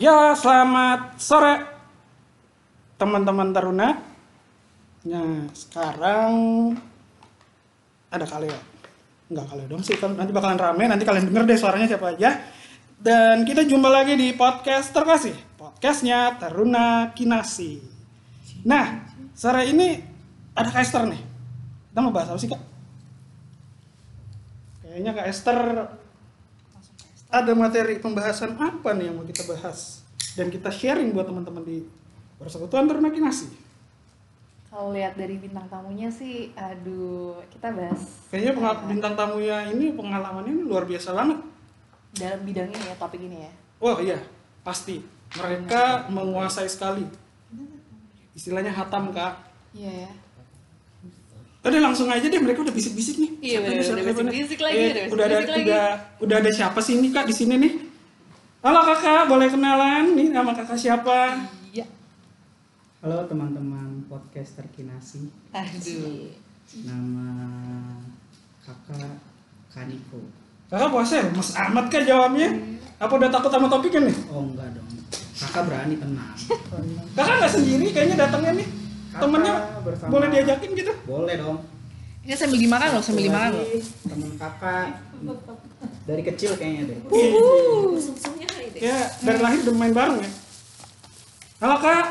Ya, selamat sore teman-teman Taruna. Nah, sekarang ada Kaleo. Enggak Kaleo dong sih, kan nanti bakalan rame, nanti kalian denger deh suaranya siapa aja. Dan kita jumpa lagi di podcast terkasih, podcastnya Taruna Kinasi. Nah, sore ini ada Kak Esther nih. Kita mau bahas apa sih Kak? Kayaknya Kak Esther ada materi pembahasan apa nih yang mau kita bahas dan kita sharing buat teman-teman di Persekutuan Ternak Nasi. Kalau lihat dari bintang tamunya sih, aduh, kita bahas Kayaknya pengal- bintang tamunya ini pengalamannya ini luar biasa banget. dalam bidang ini ya, topik ini ya. Wah iya, pasti. Mereka menguasai sekali. Istilahnya hatam kak. Iya ya. Udah langsung aja deh, mereka udah bisik-bisik nih. Iya, Siapa siapa udah bisik-bisik lagi, Eh, udah udah ada, bisik-bisik lagi. udah, udah ada siapa sih ini kak di sini nih? Halo kakak, boleh kenalan? Nih nama kakak siapa? Iya. Halo teman-teman podcaster Kinasi, Aduh. nama kakak Kaniko. Kakak puasa ya? Mas amat kak jawabnya? Apa udah takut sama topiknya nih? Oh enggak dong, kakak berani tenang. Kakak nggak sendiri kayaknya datangnya nih. Temennya bersama- boleh diajakin gitu? Boleh dong. Ini sambil dimakan loh, sambil dimakan loh. Temen kakak dari kecil kayaknya deh. Deh. Ya dari lahir udah main bareng ya. Halo kak.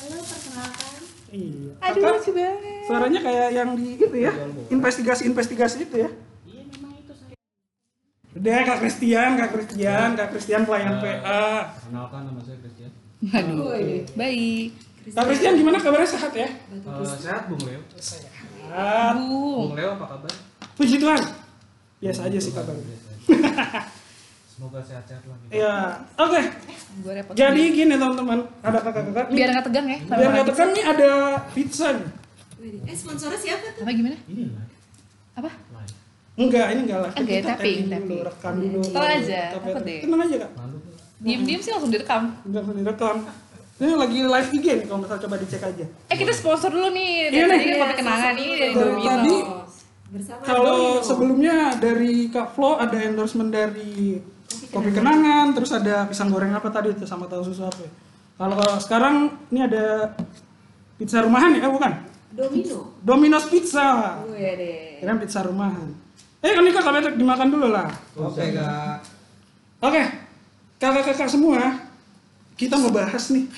Halo, perkenalkan. Iya. Aduh, Kakak lucu banget. suaranya kayak yang di itu ya. Investigasi-investigasi itu ya. Iya memang itu saya. Udah kak Christian, kak Christian, kak Christian pelayan PA. Kenalkan nama saya Christian. Aduh, baik. Kak Christian gimana kabarnya sehat ya? Eh, sehat Bung Leo. Sehat. Bung Bu. Leo apa kabar? Puji Tuhan. Biasa aja sih kabarnya. Semoga sehat-sehat lah. kita. Iya. Oke. Gue repot. Jadi gini teman-teman, ada kakak-kakak biar nggak tegang ya. sama Biar nggak tekan nih ada pizza nih. Eh, sponsornya siapa tuh? Apa gimana? Ini lah. Apa? Enggak, ini enggak lah. Oke, tapping, tapping dulu, rekam dulu. Tahu aja, Tapi- takut deh. Tenang aja kak. Malu. Diem-diem sih langsung direkam. Udah direkam. Ini lagi live IG nih kalau misalnya coba dicek aja. Eh kita sponsor dulu nih. Iya Dari nih. tadi kan topik kenangan nih dari Domino. tadi, Bersama Kalau Domino. sebelumnya dari Kak Flo ada endorsement dari kopi kenangan, terus ada pisang goreng apa tadi itu sama tahu susu apa ya. Kalau sekarang ini ada pizza rumahan ya, eh, bukan? Domino. Domino's Pizza. Gue deh. Kira pizza rumahan. Eh kan ini kak kalian dimakan dulu lah. Oke kak. Oke, kakak-kakak semua, kita mau bahas nih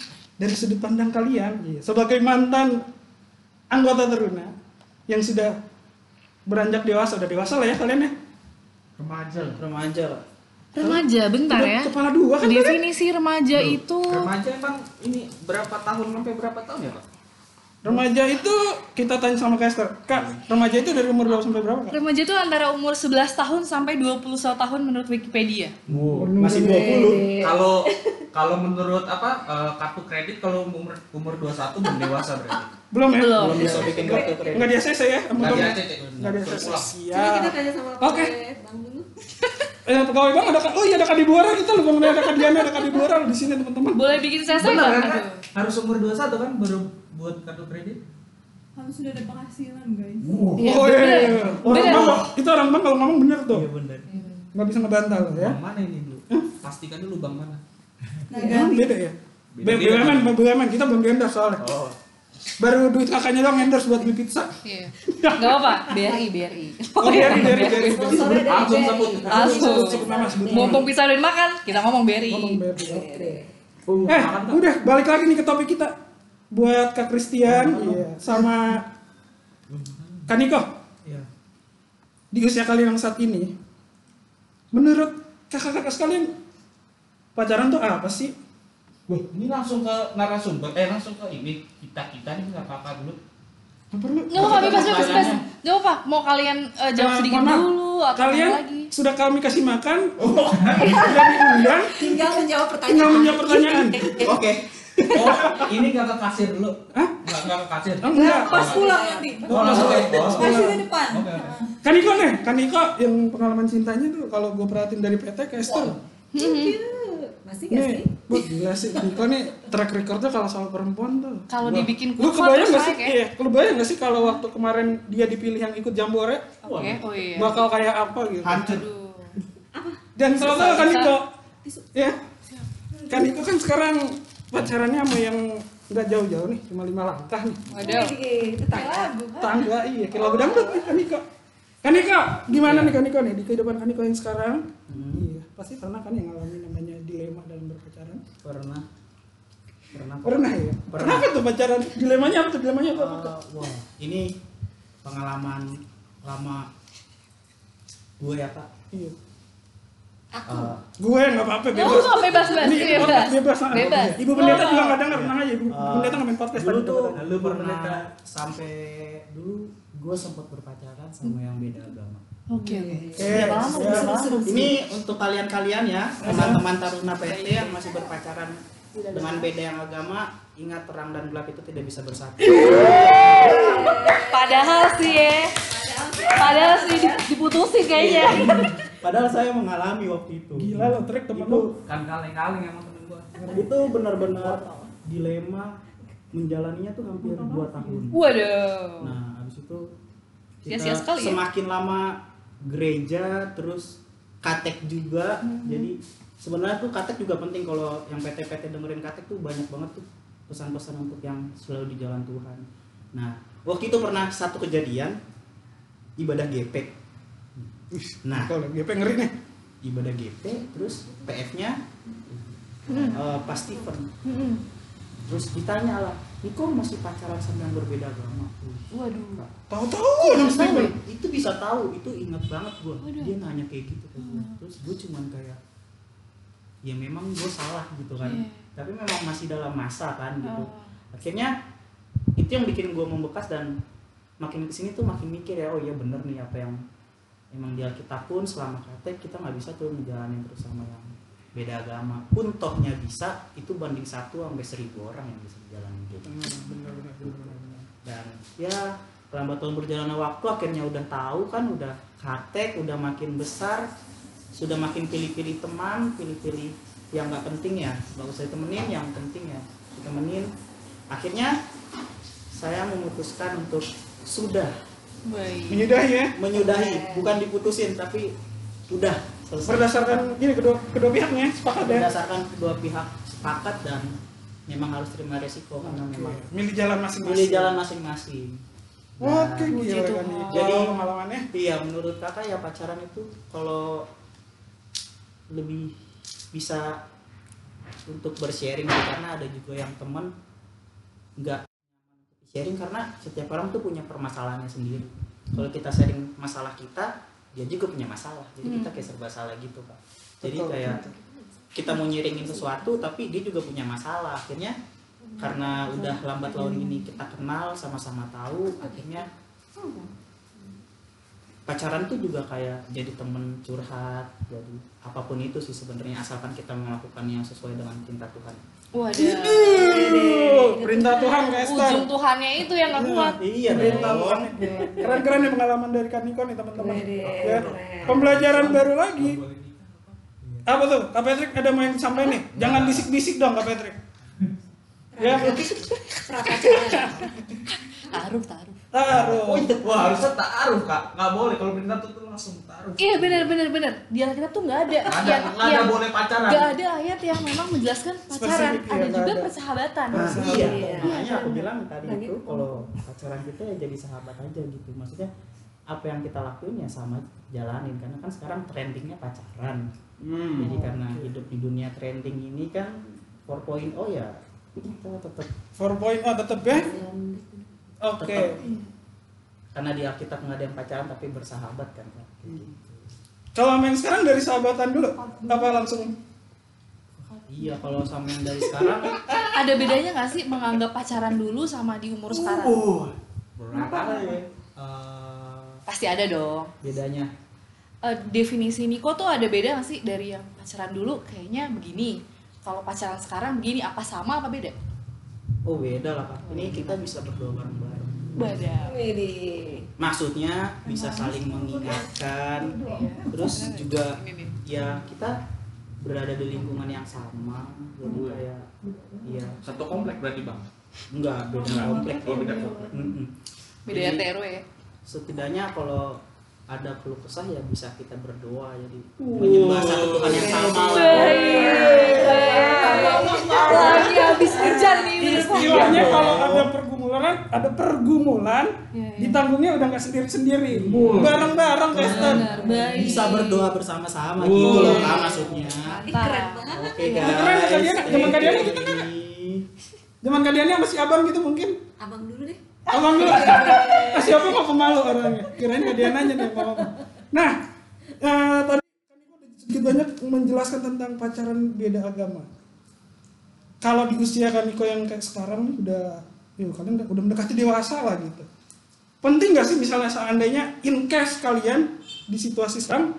dari sudut pandang kalian iya, sebagai mantan anggota teruna yang sudah beranjak dewasa, udah dewasa lah ya kalian ya. Remaja. Remaja. Remaja, bentar Udah ya. Kepala dua kan? Definisi remaja itu Remaja emang ini berapa tahun sampai berapa tahun ya pak? Remaja itu kita tanya sama Kak Esther. Kak, remaja itu dari umur berapa sampai berapa kak? remaja itu antara umur 11 tahun sampai 21 tahun menurut Wikipedia. Masih 20 Kalau kalau menurut apa eh, kartu kredit kalau umur umur 21 belum dewasa berarti. Belum ya? Belum. Belum bisa bikin kartu kredit. Enggak di ACC ya? Emang Nggak di belum? ACC. Enggak di ACC. Coba kita tanya sama Oke. Bang dulu. Eh, pegawai bang ada oh iya ada Kak Dibuara kita loh bang ada Kak Diana ada Kak Dibuara loh di sini teman-teman. Boleh bikin saya kan? Harus umur 21 kan baru buat kartu kredit. harus sudah ada penghasilan guys Iya, oh iya, bener. iya, iya. Orang Bener. bang, itu orang bang kalau ngomong bener tuh. Iya benar. Nggak bisa ngebantah ya. Bang mana ini dulu? Pastikan dulu bang mana. Emang beda ya? Beda-beda BUMN, kan? BUMN kita belum di endorse soalnya. Oh. Baru duit kakaknya dong endorse buat beli pizza. Iya. Enggak apa-apa, BRI, BRI. Oh Langsung BRI. sebut. Langsung. Sebut nama sebut nama. Mumpung bisa udah makan, kita ngomong BRI. Ngomong BRI. Oke. Oh, Eh, udah balik lagi nih ke topik kita. Buat Kak Christian, iya, sama Kak Niko. Iya. Di usia kalian yang saat ini, menurut kakak-kakak sekalian, pacaran tuh apa sih? Wah, ini langsung ke narasumber. Eh, langsung ke ini. Kita-kita nih nggak apa-apa dulu. Nggak perlu. Nggak apa-apa, bebas, bebas, bebas. Nggak apa, mau kalian eh, jawab Eh, sedikit maaf. dulu atau Kalian lagi? sudah kami kasih makan, Oh. sudah diundang, Tinggal menjawab tinggal pertanyaan. menjawab pertanyaan. Oke. Oh, ini nggak ke kasir dulu. Hah? Nggak nggak ke kasir. Oh, enggak. pas pulang nanti Oh, langsung ke oh, masih di depan. Kan Niko nih, kan Niko yang pengalaman cintanya tuh kalau gue perhatiin dari PT ke Esther. Masih nggak sih? Nih, wah gila sih Niko nih track recordnya kalau soal perempuan tuh. Kalau dibikin Lu kuat kebayang terus gak sih? ya? Iya, lu bayang gak sih kalau waktu kemarin dia dipilih yang ikut Jambore Oke, oh iya. bakal kayak apa gitu? Hancur. Aduh. Dan tahu kan Tisu. ya kan itu kan sekarang pacarannya sama yang nggak jauh-jauh nih cuma lima langkah nih. Waduh. Wih, tetangga. tangga. Iya kayak lagu dangdut nih Kaniko Kaniko gimana nih Kaniko nih di kehidupan Kaniko yang sekarang? Iya pasti pernah kan yang ngalamin namanya dilema dalam berpacaran? Pernah. Pernah pernah ya? Pernah. kenapa tuh pacaran? Dilemanya apa tuh? Dilemanya apa? Eh, wah ini pengalaman lama gue ya kak. Iya Aku. Eh, gue nggak apa-apa Oh, bebas bebas, bebas, Ini bebas. podcast bebas ah. Bebas. ibu pendeta juga nggak denger tenang aja ibu eh, pendeta nggak main podcast dulu tuh lu pernah sampai dulu gue sempat berpacaran sama yang beda agama Oke lama? ya. Berapa lama? ini untuk kalian-kalian ya teman-teman taruna PT yang masih berpacaran dengan beda yang agama ingat terang dan gelap itu tidak bisa bersatu Padahal sih ya. Padahal sih di- diputusin kayaknya. Padahal saya mengalami waktu itu gila lo trik temen itu lu kan kaleng-kaleng emang temen gua itu benar-benar dilema menjalaninya tuh hampir 2 tahun Waduh. Nah, habis itu Sia-sia sekali ya? semakin lama gereja terus katek juga. Hmm. Jadi sebenarnya tuh katek juga penting kalau yang PT-PT dengerin katek tuh banyak banget tuh pesan-pesan untuk yang selalu di jalan Tuhan. Nah, waktu itu pernah satu kejadian ibadah GP. Nah, kalau GP ngeri nih ibadah GP terus PF-nya Hmm. eh, Pak Steven. Mm-mm. Terus ditanya lah, Niko masih pacaran sama yang berbeda agama? Waduh. tahu-tahu dong Tahu itu bisa tahu itu ingat banget gue Waduh. dia nanya kayak gitu ke gua. Hmm. terus gue cuman kayak ya memang gue salah gitu kan Iya. tapi memang masih dalam masa kan gitu Oh. akhirnya itu yang bikin gue membekas dan makin ke sini tuh makin mikir ya oh iya bener nih apa yang emang di Alkitab pun selama katek kita nggak bisa tuh ngejalanin terus sama yang beda agama. Pun tohnya bisa itu banding satu sampai seribu orang yang bisa jalanin gitu. Hmm, dan ya lambat tahun berjalannya waktu akhirnya udah tahu kan udah katek udah makin besar sudah makin pilih-pilih teman pilih-pilih yang nggak penting ya. Nggak usah ditemenin yang penting ya ditemenin. Akhirnya saya memutuskan untuk sudah Baik. menyudahi ya? Menyudahi bukan diputusin tapi udah selesai. Berdasarkan ini kedua kedua pihaknya sepakat ya? Berdasarkan kedua pihak sepakat dan memang harus terima resiko karena memang milih jalan masing-masing. Pilih jalan masing-masing. Nah, oke gila Tuhan. kan. Jadi- pengalamannya Iya, menurut kakak ya pacaran itu kalau lebih bisa untuk bersharing karena ada juga yang temen nggak sharing karena setiap orang tuh punya permasalahannya sendiri. Kalau kita sharing masalah kita, dia juga punya masalah. Jadi kita kayak serba salah gitu kak. Jadi Betul. kayak kita mau nyiringin sesuatu tapi dia juga punya masalah. Akhirnya karena udah lambat laun ini kita kenal sama-sama tahu, akhirnya pacaran tuh juga kayak jadi temen curhat jadi apa pun itu sih sebenarnya asalkan kita melakukan yang sesuai dengan cinta Tuhan Waduh. Aduh, perintah Tuhan Esther Ujung Tuhannya itu yang nggak kuat. iya perintah dong. Tuhan keren-keren nih pengalaman dari Kaniko nih teman-teman ya keren. pembelajaran baru lagi apa tuh Kak Patrick ada mau yang disampaikan nih jangan bisik-bisik dong Kak Patrick ya. Taruh, taruh. Taruh Oh, iya. wah harusnya taruh kak nggak boleh kalau perintah tuh tuh langsung taruh Iya benar benar benar. Di Alkitab tuh nggak ada nggak ada yang nggak ada yang boleh pacaran nggak ada ayat yang memang menjelaskan pacaran. Spesifik, iya, ada nggak juga ada. persahabatan. Nah, Sahabat. iya, Iya. makanya aku bilang tadi Nah, itu gitu. kalau pacaran kita ya jadi sahabat aja gitu. Maksudnya apa yang kita lakuin ya sama jalanin karena kan sekarang trendingnya pacaran. Hmm. Jadi karena hidup di dunia trending ini kan 4.0 ya kita tetap 4.0 tetap ya oke Tetap. karena di Alkitab nggak ada yang pacaran tapi bersahabat kan gitu. kalau main sekarang dari sahabatan dulu apa langsung Iya kalau sama yang dari sekarang Ada bedanya nggak sih menganggap pacaran dulu sama di umur sekarang? uh, berapa ya? Eh, Pasti ada dong. bedanya Eh, definisi Niko tuh ada beda nggak sih dari yang pacaran dulu kayaknya begini. Kalau pacaran sekarang begini apa sama apa beda? Oh beda lah kak ini kita bisa berdoa bareng-bareng Beda. Wede. maksudnya bisa saling mengingatkan terus juga ya kita berada di lingkungan yang sama jadi kayak ya Satu komplek berarti bang. enggak beda komplek Oh, beda ya. komplek. Mm-mm. Beda RT RW ya. setidaknya kalau ada keluh kesah ya bisa kita berdoa jadi menyembah satu Tuhan yang sama. Lagi habis kerja nih. Iya, istilahnya iya. kalau ada pergumulan, ada pergumulan iya, ditanggungnya udah nggak sendiri-sendiri. Bareng-bareng Kristen. Bisa berdoa bersama-sama gitu loh maksudnya. Keren banget. Oke, keren kalian. Zaman kalian kita kan Zaman kaliannya masih abang gitu mungkin. Abang Abang dulu. Masih abang mau pemalu orangnya. Kirain kalian aja nih apa apa. Nah, eh, tadi kan sedikit banyak menjelaskan tentang pacaran beda agama. Kalau di usia kan Iko yang kayak sekarang nih udah, ya kalian udah, udah mendekati dewasa lah gitu. Penting gak sih misalnya seandainya in case kalian di situasi sekarang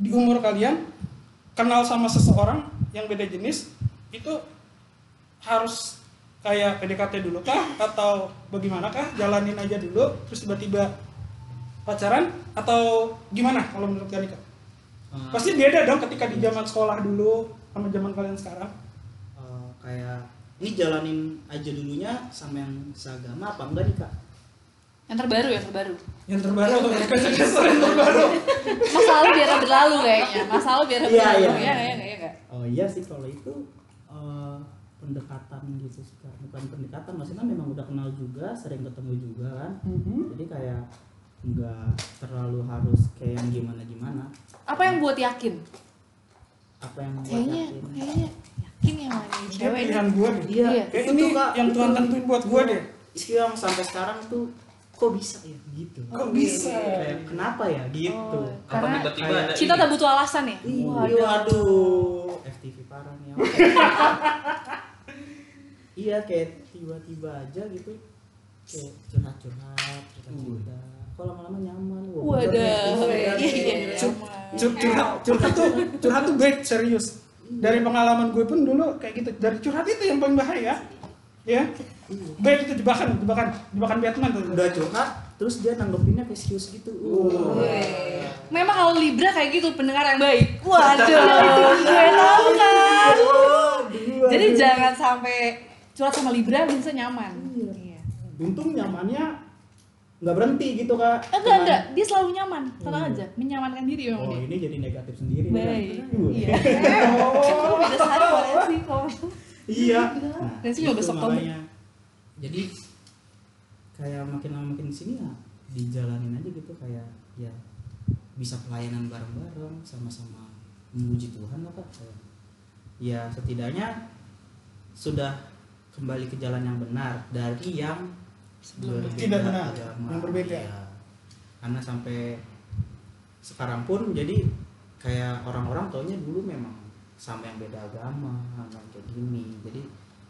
di umur kalian kenal sama seseorang yang beda jenis itu harus kayak PDKT dulu kah atau bagaimana kah jalanin aja dulu terus tiba-tiba pacaran atau gimana kalau menurut kalian Kak? Eh, Pasti beda dong ketika di zaman sekolah dulu sama zaman kalian sekarang. eh, kayak ini jalanin aja dulunya sama yang seagama apa enggak nih kak Yang terbaru, yang terbaru. Yang terbaru atau yang terbaru? Masa lalu biar berlalu kayaknya. Masa lalu biar Iya, berlalu. iya. Iya, iya, iya, iya. oh iya sih kalau itu eh, pendekatan gitu sih Kak. bukan pendekatan maksudnya memang udah kenal juga sering ketemu juga kan Mhm. jadi kayak nggak terlalu harus kayak yang gimana gimana Apa yang buat yakin? apa yang buat Kayaknya, yakin kayaknya yakin yang mana cewek pilihan gue deh. iya Iya. Kayak itu ini tuh, Kak. yang Tuhan tentuin buat gue deh. itu yang sampai sekarang tuh kok bisa ya gitu Kok bisa? kayak kenapa ya gitu Oh, Apa karena tiba-tiba ada kita tak butuh alasan ya? Ih, Waduh. waduh FTV parah nih iya kayak tiba-tiba aja gitu kayak curhat-curhat cerita-cerita kok lama-lama nyaman Wah, nih, Iya, iya, iya. Cur- cur- curhat, curhat tuh, curhat tuh baik serius. Dari pengalaman gue pun dulu kayak gitu. Dari curhat itu yang paling bahaya, ya. Baik itu jebakan, jebakan, jebakan Batman tuh. udah curhat terus dia nanggepinnya kayak serius gitu Wah. Memang kalau Libra kayak gitu pendengar yang baik. Waduh, gue tahu kan. Jadi jangan sampai curhat sama Libra bisa nyaman. Iya. untung nyamannya nggak berhenti gitu kak Enggak, Cuman, enggak, dia selalu nyaman. Tenang aja, menyamankan diri memang oh dia. ini jadi negatif sendiri kan? Baik. Iya. Oh, beda sekali boleh sih kalau iya nah, Dan sih juga itu besok makanya. jadi kayak makin lama makin sini ya dijalanin aja gitu kayak ya bisa pelayanan bareng-bareng sama-sama memuji Tuhan lah Kak. Kayak, ya setidaknya sudah kembali ke jalan yang benar dari yang berbeda Tidak benar, agama. yang berbeda. Iya. karena sampai sekarang pun jadi kayak orang-orang taunya dulu memang sama yang beda agama sama kayak gini jadi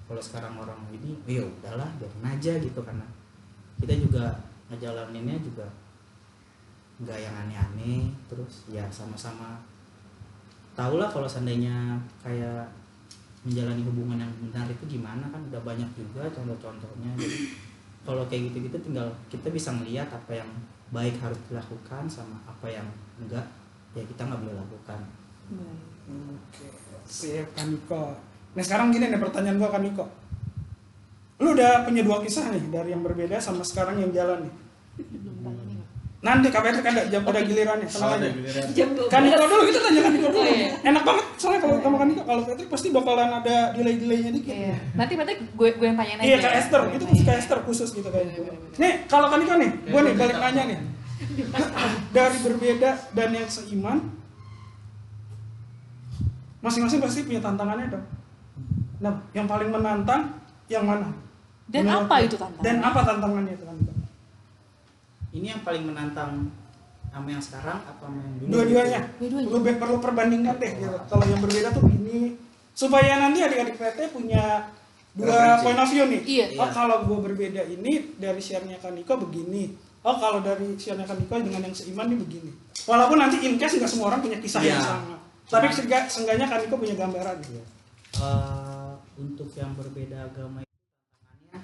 kalau sekarang orang ini "Oh, ya udahlah biarin aja gitu karena kita juga ngejalaninnya juga nggak yang aneh-aneh terus ya sama-sama tau lah kalau seandainya kayak menjalani hubungan yang benar itu gimana kan udah banyak juga contoh-contohnya kalau kayak gitu-gitu tinggal kita bisa melihat apa yang baik harus dilakukan sama apa yang enggak ya kita nggak boleh lakukan Oke, sip Kaniko. Nah sekarang gini nih pertanyaan gua Kaniko. Lu udah punya dua kisah nih dari yang berbeda sama sekarang yang jalan nih. Nanti KPR kan ada jam pada gilirannya, tenang aja. Jam 12. Kaniko dulu kita tanya Kaniko dulu. Oh, iya. Enak banget soalnya kalau sama Kaniko kalau Patrick pasti bakalan ada delay-delaynya dikit. Iya. Nanti berarti gue gue yang tanyain aja. Iya ya. Esther, itu mesti kayak Esther khusus gitu kayak gitu. Nih kalau Kaniko nih, gua nih balik nanya nih. Dari berbeda dan yang seiman, masing-masing pasti punya tantangannya dong. Nah, yang paling menantang yang mana? Dan Menurut apa itu tantangan? Dan apa tantangannya itu Kaniko? Ini yang paling menantang sama yang sekarang apa sama yang dulu Dua-duanya. Dua-duanya. Lu be- perlu perbandingkan deh gitu. Kalau yang berbeda tuh ini supaya nanti adik-adik PT punya dua point of view nih. Iya. Oh kalau gue berbeda ini dari share-nya Kaniko begini. Oh kalau dari share-nya Kaniko dengan yang seiman nih begini. Walaupun nanti in case nggak semua orang punya kisah yang Iya. sama. Tapi seenggak- seenggaknya Kaniko punya gambaran gitu. Eh, untuk yang berbeda agama itu tantangannya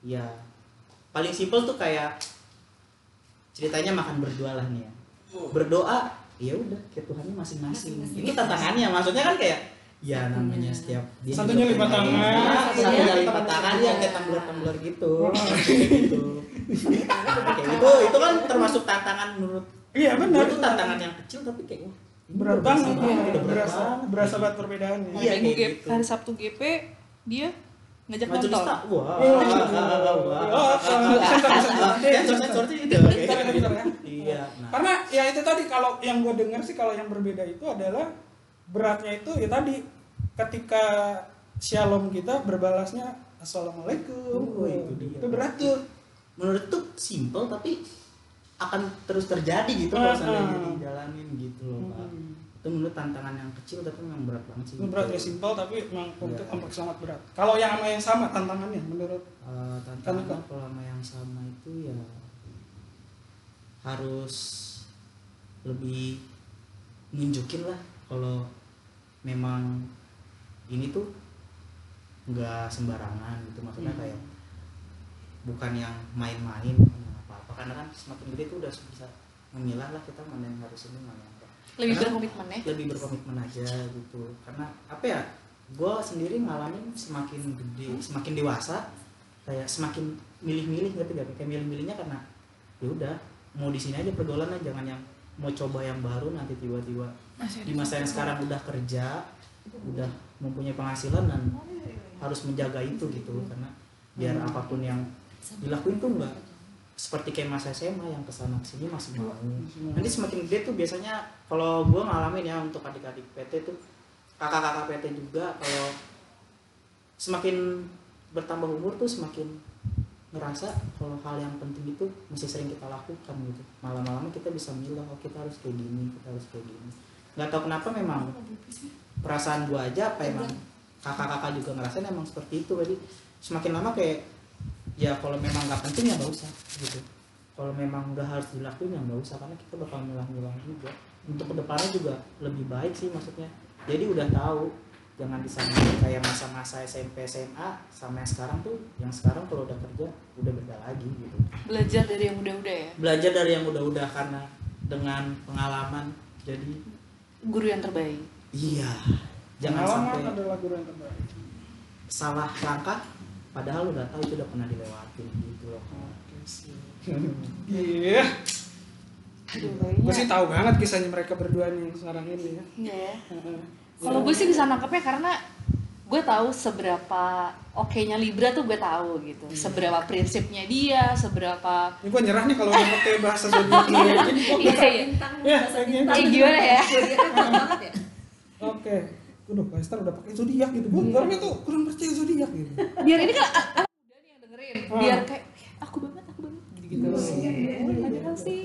ya paling simpel tuh kayak ceritanya makan berdua lah nih ya. Berdoa ya udah ke Tuhannya masing-masing. Ini tantangannya maksudnya kan kayak ya namanya setiap dia Satunya lipat tangan, satunya lipat tangan. ya kayak tumbler-tumbler gitu. Gitu. Kayak gitu itu kan termasuk tantangan menurut Iya benar. tuh tantangan yang kecil tapi kayak wah Berat banget, iya, berat berasa banget. berasa banget perbedaannya. Iya, gitu. hari Sabtu GP dia ngajak nonton. Wah. Wah. sensor, sensor. Iya. Karena ya itu tadi kalau yang gue dengar sih kalau yang berbeda itu adalah beratnya itu ya tadi ketika shalom kita berbalasnya assalamualaikum. Oh, itu dia. Itu berat tuh. menurut tuh simple tapi akan terus terjadi gitu Ah, kalau seandainya ah. dijalanin gitu loh pak Hmm. Itu menurut tantangan yang kecil tapi memang berat banget sih berat ya simpel tapi memang untuk Iya. kompleks sangat berat. Kalau yang sama yang sama tantangannya menurut Eh, tantangan Kan- kalau sama yang sama itu ya harus lebih nunjukin lah kalau memang ini tuh nggak sembarangan gitu maksudnya Hmm. kayak bukan yang main-main apa-apa karena kan semakin gede tuh udah bisa memilah lah kita mana yang harus ini mana yang Lebih Karena berkomitmen ya. lebih berkomitmen aja gitu. Karena apa ya gue sendiri ngalamin semakin gede semakin dewasa kayak semakin milih-milih ngerti gak kayak milih-milihnya karena ya udah mau di sini aja pergaulan aja jangan yang mau coba yang baru nanti tiba-tiba di masa yang sekarang udah kerja udah mempunyai penghasilan dan harus menjaga itu gitu. Karena biar apa pun yang dilakuin tuh enggak seperti kayak masa SMA yang ke sana ke sini masih mau nanti semakin gede tuh biasanya kalau gue ngalamin ya untuk adik-adik PT tuh kakak-kakak PT juga kalau semakin bertambah umur tuh semakin ngerasa kalau hal yang penting itu masih sering kita lakukan gitu. Malam-malamnya kita bisa milah oh kita harus kayak gini kita harus kayak gini. Nggak tahu kenapa memang perasaan gua aja apa emang kakak-kakak juga ngerasain emang seperti itu. Jadi semakin lama kayak ya kalau memang nggak penting ya nggak usah gitu kalau memang nggak harus dilakuin ya nggak usah karena kita bakal milah-milah juga untuk ke depannya juga lebih baik sih maksudnya jadi udah tahu jangan disamain kayak masa-masa SMP SMA sama yang sekarang tuh yang sekarang kalau udah kerja udah beda lagi gitu Belajar dari yang udah-udah ya. belajar dari yang udah-udah karena dengan pengalaman jadi Guru yang terbaik. iya jangan Pengalaman sampai adalah guru yang terbaik. salah langkah padahal udah tahu itu udah pernah dilewatin gitu loh Oke sih. Iya. Gue sih tahu banget kisahnya mereka berdua nih sekarang ini ya. Iya ya. Heeh. Kalau gue sih bisa nangkepnya karena gue tahu seberapa oke-nya Libra tuh gue tahu gitu. Seberapa prinsipnya dia, seberapa Ini gue nyerah nih kalau udah pakai bahasa zodiak Iya, iya. Ya, kayak bintang. Eh, gimana ya? Ya. Oke. Udah, Pak Esther udah pakai zodiak gitu. Gue orangnya tuh kurang percaya zodiak gitu. Biar ini kan a- anak muda nih yang dengerin. Hmm. Biar kayak aku banget, aku banget gitu-gitu. Padahal sih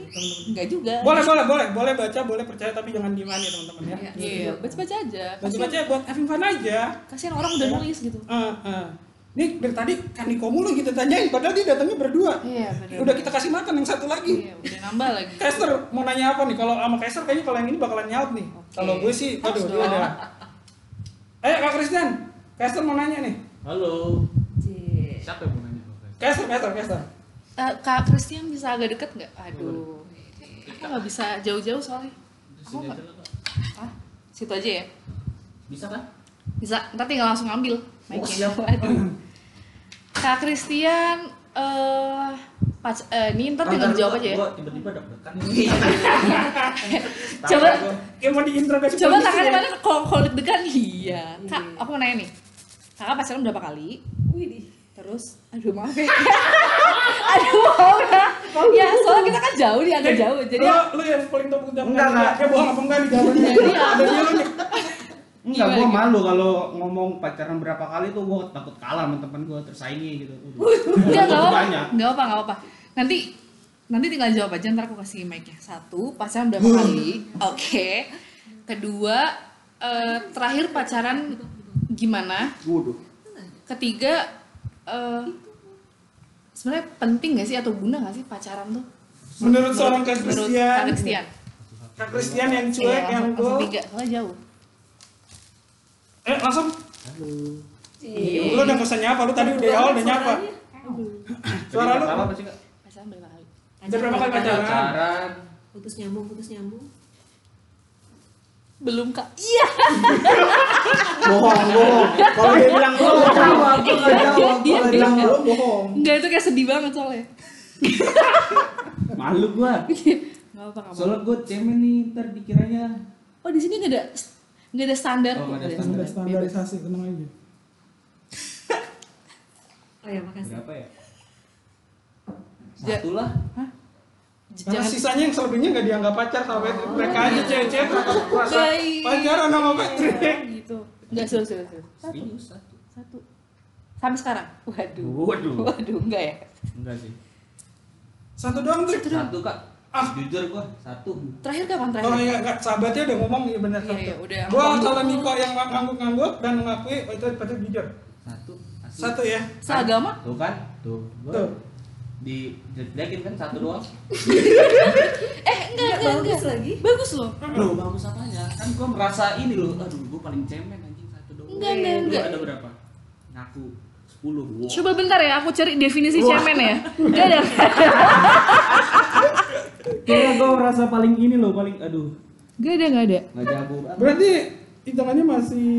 enggak juga. Boleh, boleh, boleh, boleh baca, boleh percaya tapi jangan gimana teman-teman ya. Iya, baca-baca aja. Baca-baca buat having fun aja. Kasihan orang udah nulis gitu. Eh, eh. Nih dari tadi Kaniko mulu kita tanyain, padahal dia datangnya berdua. Iya, benar. Udah kita kasih makan yang satu lagi. Iya, udah nambah lagi. Kester mau nanya apa nih? Kalau sama Kester kayaknya kalau yang ini bakalan nyaut nih. Oke. Kalau gue sih, aduh, dia dong. Ayo Kak Christian, Kester mau nanya nih. Halo. Cie. Siapa yang mau nanya? Kester, Kester, Kester. Eh, Kak Christian bisa agak deket nggak? Aduh, aku nggak bisa jauh-jauh soalnya. Lah, Kak. Ah, situ aja ya. Bisa kan? Bisa, ntar tinggal langsung ambil. Oh, mic-nya. siap. Aduh. Kak Christian, eh pas eh, ini ntar tinggal gua- aja ya. tiba-tiba deg-degan. Coba, Kayak mau diinterogasi coba ya? mana kalau kalau deg-degan iya. Kak, aku mau nanya nih. Kakak pacaran berapa kali? Wih, di. Terus, aduh maaf ya. aduh maaf ya. Ya, soalnya kita kan jauh nih, agak jauh. Jadi lu, lu yang paling tahu jawab Enggak, enggak. Ya bohong apa enggak nih jawabannya? Jadi Ada dia lu nih. Enggak, gua gimana? malu kalau ngomong pacaran berapa kali tuh gua takut kalah sama temen gua tersaingi gitu. Enggak, enggak apa-apa. Enggak apa, enggak apa. Nanti nanti tinggal jawab aja ntar aku kasih mic-nya. Satu, pacaran berapa kali? Oke. Kedua, eh, terakhir pacaran gimana? Waduh. Ketiga, eh sebenarnya penting gak sih atau guna gak sih pacaran tuh? Menurut seorang Kak Menurut Christian, Kak Christian. Kak Christian yang Iya, cuek, yang langsung, langsung go. tiga, soalnya jauh. Eh langsung, halo Cie. lu udah pesan nyapa, lu tadi udah awal udah nyapa. Suara lu Apa sih, Kak? Pacaran berapa kali? udah berapa kali pacaran? Pacaran. Putus nyambung, putus nyambung. Belum kak. Iya. Bohong, bohong. Kalau dia bilang belum, bohong. jawab, Kalau nggak bilang belum, bohong. Enggak itu kayak sedih banget soalnya. Malu gua. Enggak apa-apa. Soalnya gua cemen nih, ntar dikiranya Oh di sini nggak ada nggak ada standar. Oh, nggak ada Nggak standar. Ada standarisasi, tenang aja. Oh ya makasih. Berapa ya? Satu lah. Karena Jangan sisanya yang selebihnya nggak dianggap pacar sampai mereka aja cewek-cewek merasa pacaran sama Patrick. gitu. Enggak serius serius. Satu. Satu. Satu. Sampai sekarang. Waduh. Waduh. Waduh, enggak ya? Enggak sih. Satu doang Trik. Satu kak. Ah. Jujur gua satu. Terakhir kapan terakhir? Oh iya, nggak sahabatnya udah ngomong ya benar Iya, satu. iya, udah. Gua kalau Niko yang ngangguk-ngangguk dan mengakui oh, itu Patrick jujur. Satu. Satu ya. Seagama? Tuh kan? Tuh. Gua Tuh. di jelek kan satu doang. Eh, enggak, enggak, bagus enggak. lagi. Bagus loh. Loh, bagus apanya? Kan gua merasa ini loh. Aduh, gua paling cemen anjing satu doang. Enggak, enggak, Lu enggak. ada berapa? Ngaku 10. Wow. Coba bentar ya, aku cari definisi cemen ya. Enggak ada. Kayaknya gua merasa paling ini loh, paling aduh. Enggak ada, enggak ada. Nggak jago banget. Berarti hitungannya masih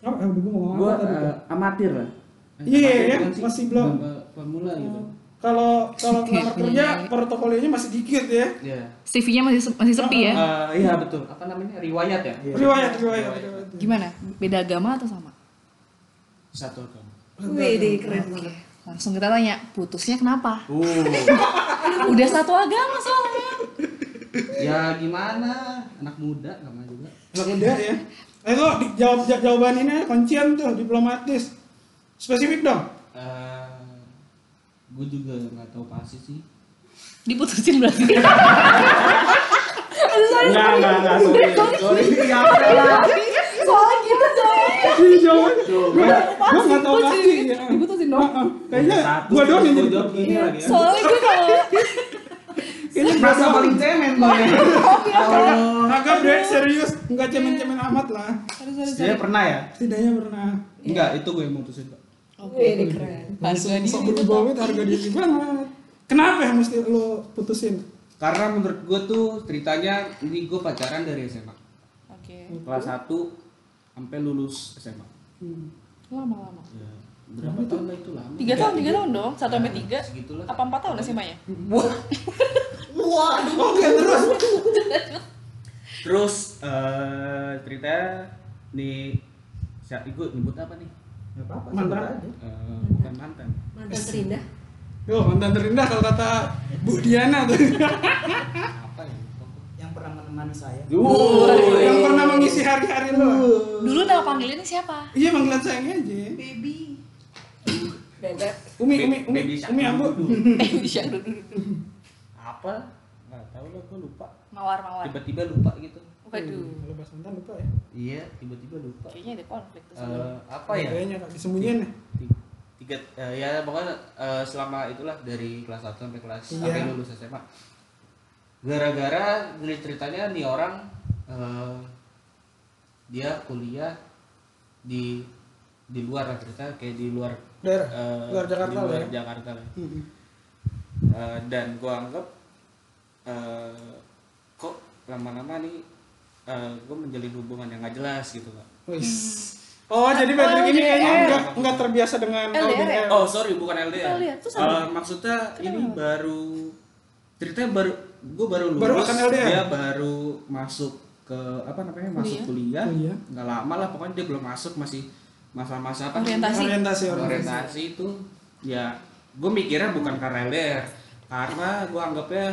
apa? Eh, gua ngomong Gua apa tadi? eh, amatir lah. Iya, Amatir ya, sih? masih belum. Pemula gitu. Kalau kalau ngelamar kerja portofolionya masih dikit ya. Iya. CV-nya masih masih sepi ya. Eh, iya betul. Apa namanya? Riwayat ya? Riwayat, riwayat, riwayat. Gimana? Beda agama atau sama? Satu agama. Wih, keren banget. Langsung kita tanya, putusnya kenapa? Oh. Udah satu agama soalnya. ya gimana? Anak muda sama juga. Anak muda ya. Eh lo jawab ja- jawaban ini kuncian tuh diplomatis. Spesifik dong. Eh, gue juga nggak tahu pasti sih. Diputusin berarti. Enggak, enggak, enggak. Sorry, sorry. Coy. Iya jawab. Gua gua nggak tahu pasti. ya. Diputusin dong. Heeh. Kayaknya Satu, gua doang yang jadi jawab gini lagi ya. Soalnya gue kalau Kayaknya Merasa doang. paling cemen gue ya. Kagak bre, serius. Enggak cemen-cemen amat lah. Saya pernah ya? Setidaknya pernah. Enggak, itu gue yang mutusin, Pak. Wih, deh, keren. harga diri Sok berubah banget harga diri banget. Kenapa ya mesti lo putusin? Karena menurut gue tuh ceritanya ini gue pacaran dari SMA. Oke. Kelas 1 sampai lulus SMA. Lama-lama. Ya, berapa tahun lah itu lama? Tiga tahun, tiga tahun dong. Satu sampai tiga. Segitulah. Apa empat tahun SMA-nya? Wah. Oke terus. Terus eh ceritanya nih siapa gue nyebut apa nih? Nggak apa-apa. Mantan. bukan mantan. Mantan terindah. Yo mantan terindah kalau kata Bu Diana tuh. Apa ya? Lupa gua. Menemani saya. yang pernah mengisi hari-hari lo. Dulu nama panggilannya siapa? Iya panggilan sayangnya aja. Baby. Bebek. Umi, Umi, Umi, Baby. Umi Ambu. Bisa dulu. Apa? Nggak tahu lah, gue lupa. Mawar-mawar. Tiba-tiba lupa gitu. Waduh. Kalau bahas mantan lupa ya. Iya, tiba-tiba lupa. Kayaknya ada konflik tuh sebelum. apa ya? Kayaknya disembunyiin ya. Ti- Tiga, eh, ya pokoknya eh, selama itulah dari kelas 1 sampai kelas Iya. sampai lulus SMA. Gara-gara dari ceritanya nih orang eh, dia kuliah di di luar lah cerita kayak di luar Daerah. eh, Luar Jakarta di luar ya. Jakarta lah. Hmm. Eh, dan gua anggap eh, kok lama-lama nih eh, gua menjalin hubungan yang gak jelas gitu pak. Wis. Oh, jadi Patrick ini kayaknya LDR. enggak enggak terbiasa dengan LDR ya? Oh sorry bukan LDR. Apa? maksudnya ini baru ceritanya baru gue baru lulus. Baru akan LDR? Dia baru masuk ke apa namanya masuk kuliah. Kuliah. Nggak lama lah pokoknya dia belum masuk masih masa-masa apa? Orientasi. Orientasi, orientasi. Orientasi itu ya gue mikirnya bukan karena LDR karena gue anggapnya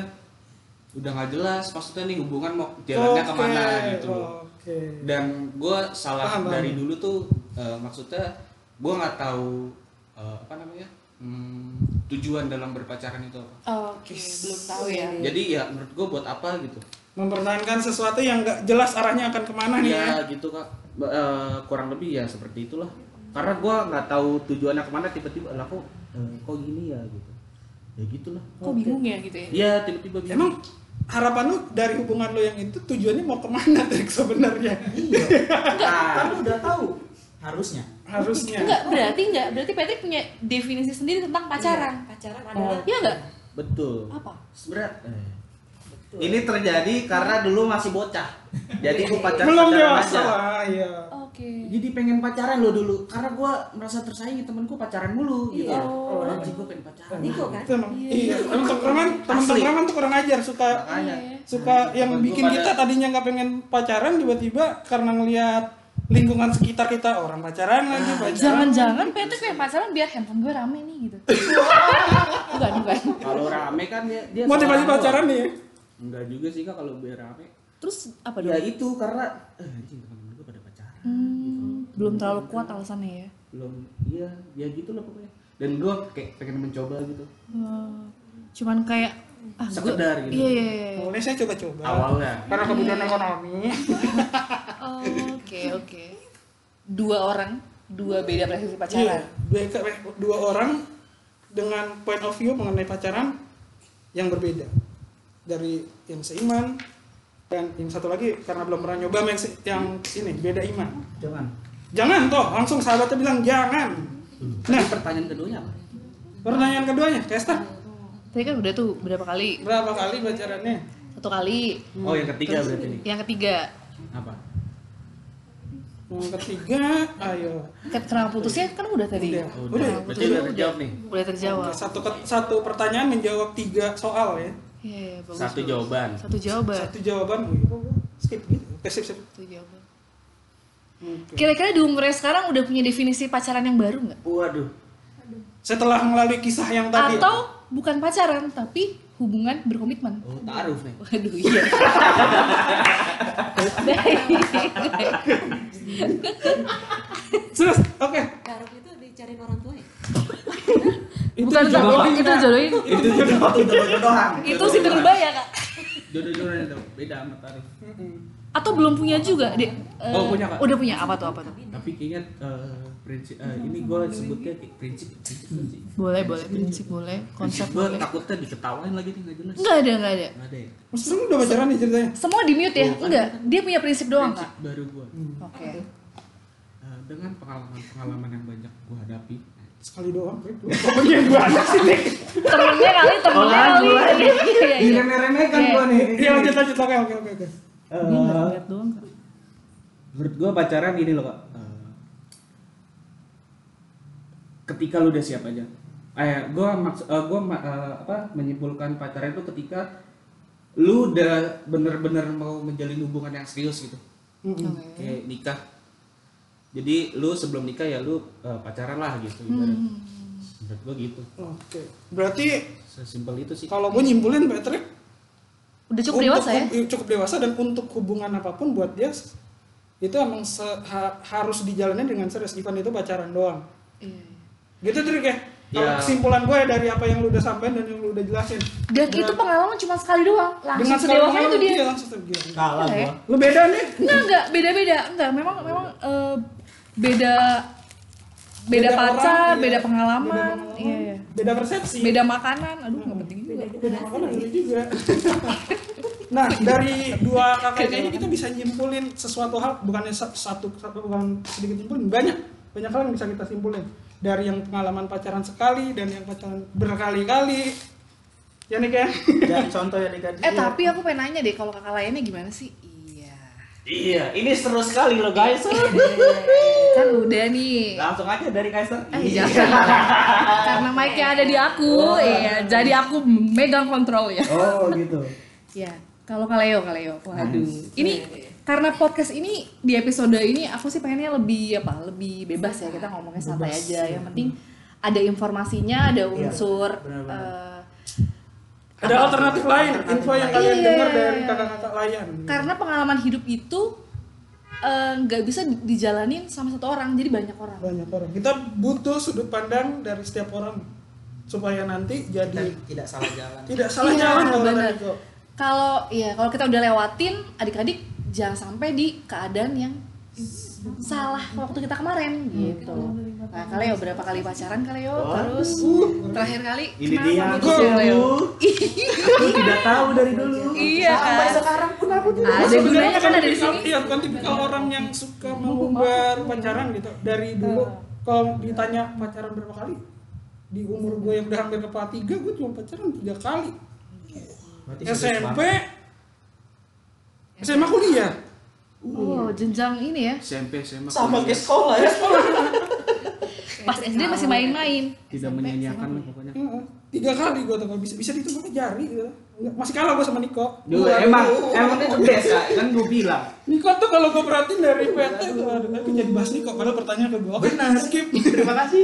udah nggak jelas maksudnya nih hubungan mau jalannya Oke, ke mana gitu loh Oke. dan gue salah Paham, dari dulu tuh eh, maksudnya gue nggak tahu eh, apa namanya hmm, tujuan dalam berpacaran itu apa Oke, belum tahu ya. jadi ya menurut gue buat apa gitu Mempertahankan sesuatu yang enggak jelas arahnya akan ke mana nih ya. ya gitu kak eh, kurang lebih ya seperti itulah karena gue nggak tahu tujuannya ke mana tiba-tiba lah kok eh, kok gini ya gitu ya gitulah Kok bingung ya gitu ya? Iya tiba-tiba bingung. Emang harapan lu dari hubungan lu yang itu tujuannya mau ke mana Trik sebenarnya? Iya. Udah tahu harusnya. Harusnya. Enggak, berarti enggak. Berarti Patrick punya definisi sendiri tentang pacaran. Pacaran adalah Iya enggak? betul Apa? sebenarnya eh, ini terjadi karena dulu masih bocah jadi gue pacaran Belum pacaran dewasa aja. lah, iya. Oke. jadi pengen pacaran lo dulu karena gue merasa tersaingi temenku pacaran mulu gitu Iya. oh anjing gue pengen pacaran Niko kan? Itu emang. Iya, emang teman tongkrongan tuh kurang ajar suka makanya Iya. suka yang Temen gua bikin kita tadinya nggak pengen pacaran tiba-tiba karena ngelihat lingkungan sekitar kita orang pacaran lagi pacaran Jangan-jangan Patrick pengen pacaran biar handphone gue rame nih gitu. bukan, bukan. Kalau rame kan dia dia motivasi pacaran nih ya? Enggak juga sih kak kalau biar rame. Terus apa Ya dong? itu karena eh anjing teman-teman gue pada pacaran. Hmm, belum terlalu kuat alasannya ya. Belum iya ya gitu lah pokoknya. Dan gue kayak pengen mencoba gitu. Oh, cuman kayak ah gue Sekedar gitu. iya iya iya. Boleh saya coba-coba. Awalnya. Karena kebutuhan ekonomi. Oh, oke oke dua orang dua beda preferensi Iya, pacaran dua, dua orang dengan point of view mengenai pacaran yang berbeda. Dari yang seiman dan yang satu lagi karena belum pernah nyoba yang, yang ini beda iman. Jangan. Jangan toh, langsung sahabatnya bilang jangan. Nah, Nah, pertanyaan keduanya apa? pertanyaan keduanya, Kesta, tadi kan udah tuh berapa kali berapa kali pacarannya? satu kali Oh yang ketiga berarti nih. yang ketiga Apa? Yang ketiga, ayo. Ket- kenapa putusnya kan udah tadi Udah. Oh, Udah. udah. Berarti udah terjawab nih. udah terjawab Satu satu pertanyaan menjawab tiga soal ya. Iya, iya, bagus, Satu bagus. jawaban. satu jawaban Satu jawaban, wih, skip gitu. Oke, sip, sip. satu jawaban Oke. kira-kira di umurnya sekarang udah punya definisi pacaran yang baru nggak Waduh. Setelah melalui kisah yang tadi. atau bukan pacaran tapi hubungan berkomitmen Oh, taruh nih. waduh iya Terus, oke. Taruh itu dicariin orang tua ya? bukan jodohin, itu Kak. jodohin Itu jodoh-jodohan. itu si kak Jodoh-jodohnya itu beda sama taruh. atau belum punya juga dek Eh, Oh, punya, Kak. udah punya apa tuh apa tuh Tapi kayaknya eh, prinsip eh, ini gue sebutnya kayak prinsip prinsip sih. boleh boleh prinsip boleh konsep gue boleh takutnya diketawain lagi nih nggak jelas. nggak ada nggak ada Nggak ada ya. Maksudnya udah pacaran nih ceritanya? semua di mute ya enggak dia punya prinsip doang Prinsip kak baru gue. oke dengan pengalaman-pengalaman yang banyak gue hadapi. Sekali doang. Pokoknya gue anak sih, Dik. temennya kali temennya kali Iya, iya, iya. Diremeh-remehkan Iya. gua nih. Iya, lanjut, lanjut. Oke, oke, oke. oke. lihat doang menurut gue pacaran ini loh kak Eh, ketika lu udah siap aja eh gue maksud gue apa menyimpulkan pacaran itu ketika lu udah bener-bener mau menjalin hubungan yang serius gitu Mm-mm. Oke. kayak nikah jadi lu sebelum nikah ya lu eh, pacaran lah gitu ibarat. Hmm. menurut gue gitu Oke. Berarti sesimpel itu sih kalau gue nyimpulin Patrick udah cukup dewasa ya cukup dewasa dan untuk hubungan apa pun buat dia itu emang se- ha- harus dijalani dengan serius even itu pacaran doang Iya. gitu Trik ya kalau Ya. kesimpulan gue dari apa yang lu udah sampein dan yang lu udah jelasin dan itu pengalaman cuma sekali doang langsung sekali sedewasa itu dia iya, langsung. Kalah Iya ya. gua. lu beda nih enggak enggak beda beda enggak memang memang eh, beda beda, pacar iya. beda pengalaman beda, pengalaman, iya iya. beda persepsi. Beda makanan aduh nggak penting juga. Beda makanan lu juga. Nah dari dua kakaknya ini kita bisa nyimpulin sesuatu hal bukannya sa- satu satu bukan sedikit nyimpulin banyak banyak hal yang bisa kita simpulin. Dari yang pengalaman pacaran sekali dan yang pacaran berkali-kali. Ya nih kan Jadi contoh ya nih kan. eh tapi aku pengen nanya deh kalau kakak lainnya gimana sih iya Iya, ini seru sekali loh guys. kan udah nih Langsung aja dari Kaiser. Eh, jangan. Karena mic-nya ada di aku, iya. Jadi aku megang kontrol ya. Oh gitu. Ya, kalau Kaleo, Kaleo. Waduh. Ini karena podcast ini di episode ini aku sih pengennya lebih apa? Lebih bebas ya kita ngomongnya santai aja. Yang penting ada informasinya, ada unsur benar-benar. eh, ada alternatif lain info yang kalian Iya. dengar dari kakak-kakak lain karena pengalaman hidup itu eh, nggak bisa di- dijalanin sama satu orang, jadi banyak orang. banyak orang kita butuh sudut pandang dari setiap orang supaya nanti jadi Dan tidak salah jalan. tidak salah Iya, jalan kalau. Kalau ya kalau kita udah lewatin adik-adik jangan sampai di keadaan yang salah waktu kita kemarin gitu. Nah, Kaleo berapa kali pacaran Kaleo? Terus terakhir kali Ini dia putus ya, Kaleo? Aku tidak tahu dari dulu. Iya Sampai kan? sekarang pun aku tidak. Ada Sebenarnya gunanya kan ada di tipikal- sini. Iya, bukan tipikal orang yang suka mengumbar pacaran gitu. Dari dulu kalau ditanya pacaran berapa kali? Di umur gue yang udah hampir kepala tiga, gue cuma pacaran tiga kali. SMP. SMA kuliah. Oh, jenjang ini ya. SMP SMA Sama kayak sekolah ya. Pas SD masih main-main. tidak menyanyiakan lah pokoknya Heeh. Tiga kali gue tuh bisa bisa pakai jari gitu. Masih kalah gue sama Niko. Duh, emang emang itu kak, kan gue bilang. Niko tuh kalau gue perhatiin dari PT tuh aduh, tapi jadi bahas Niko padahal pertanyaan ke gue. Oke, Benar. skip. Terima kasih.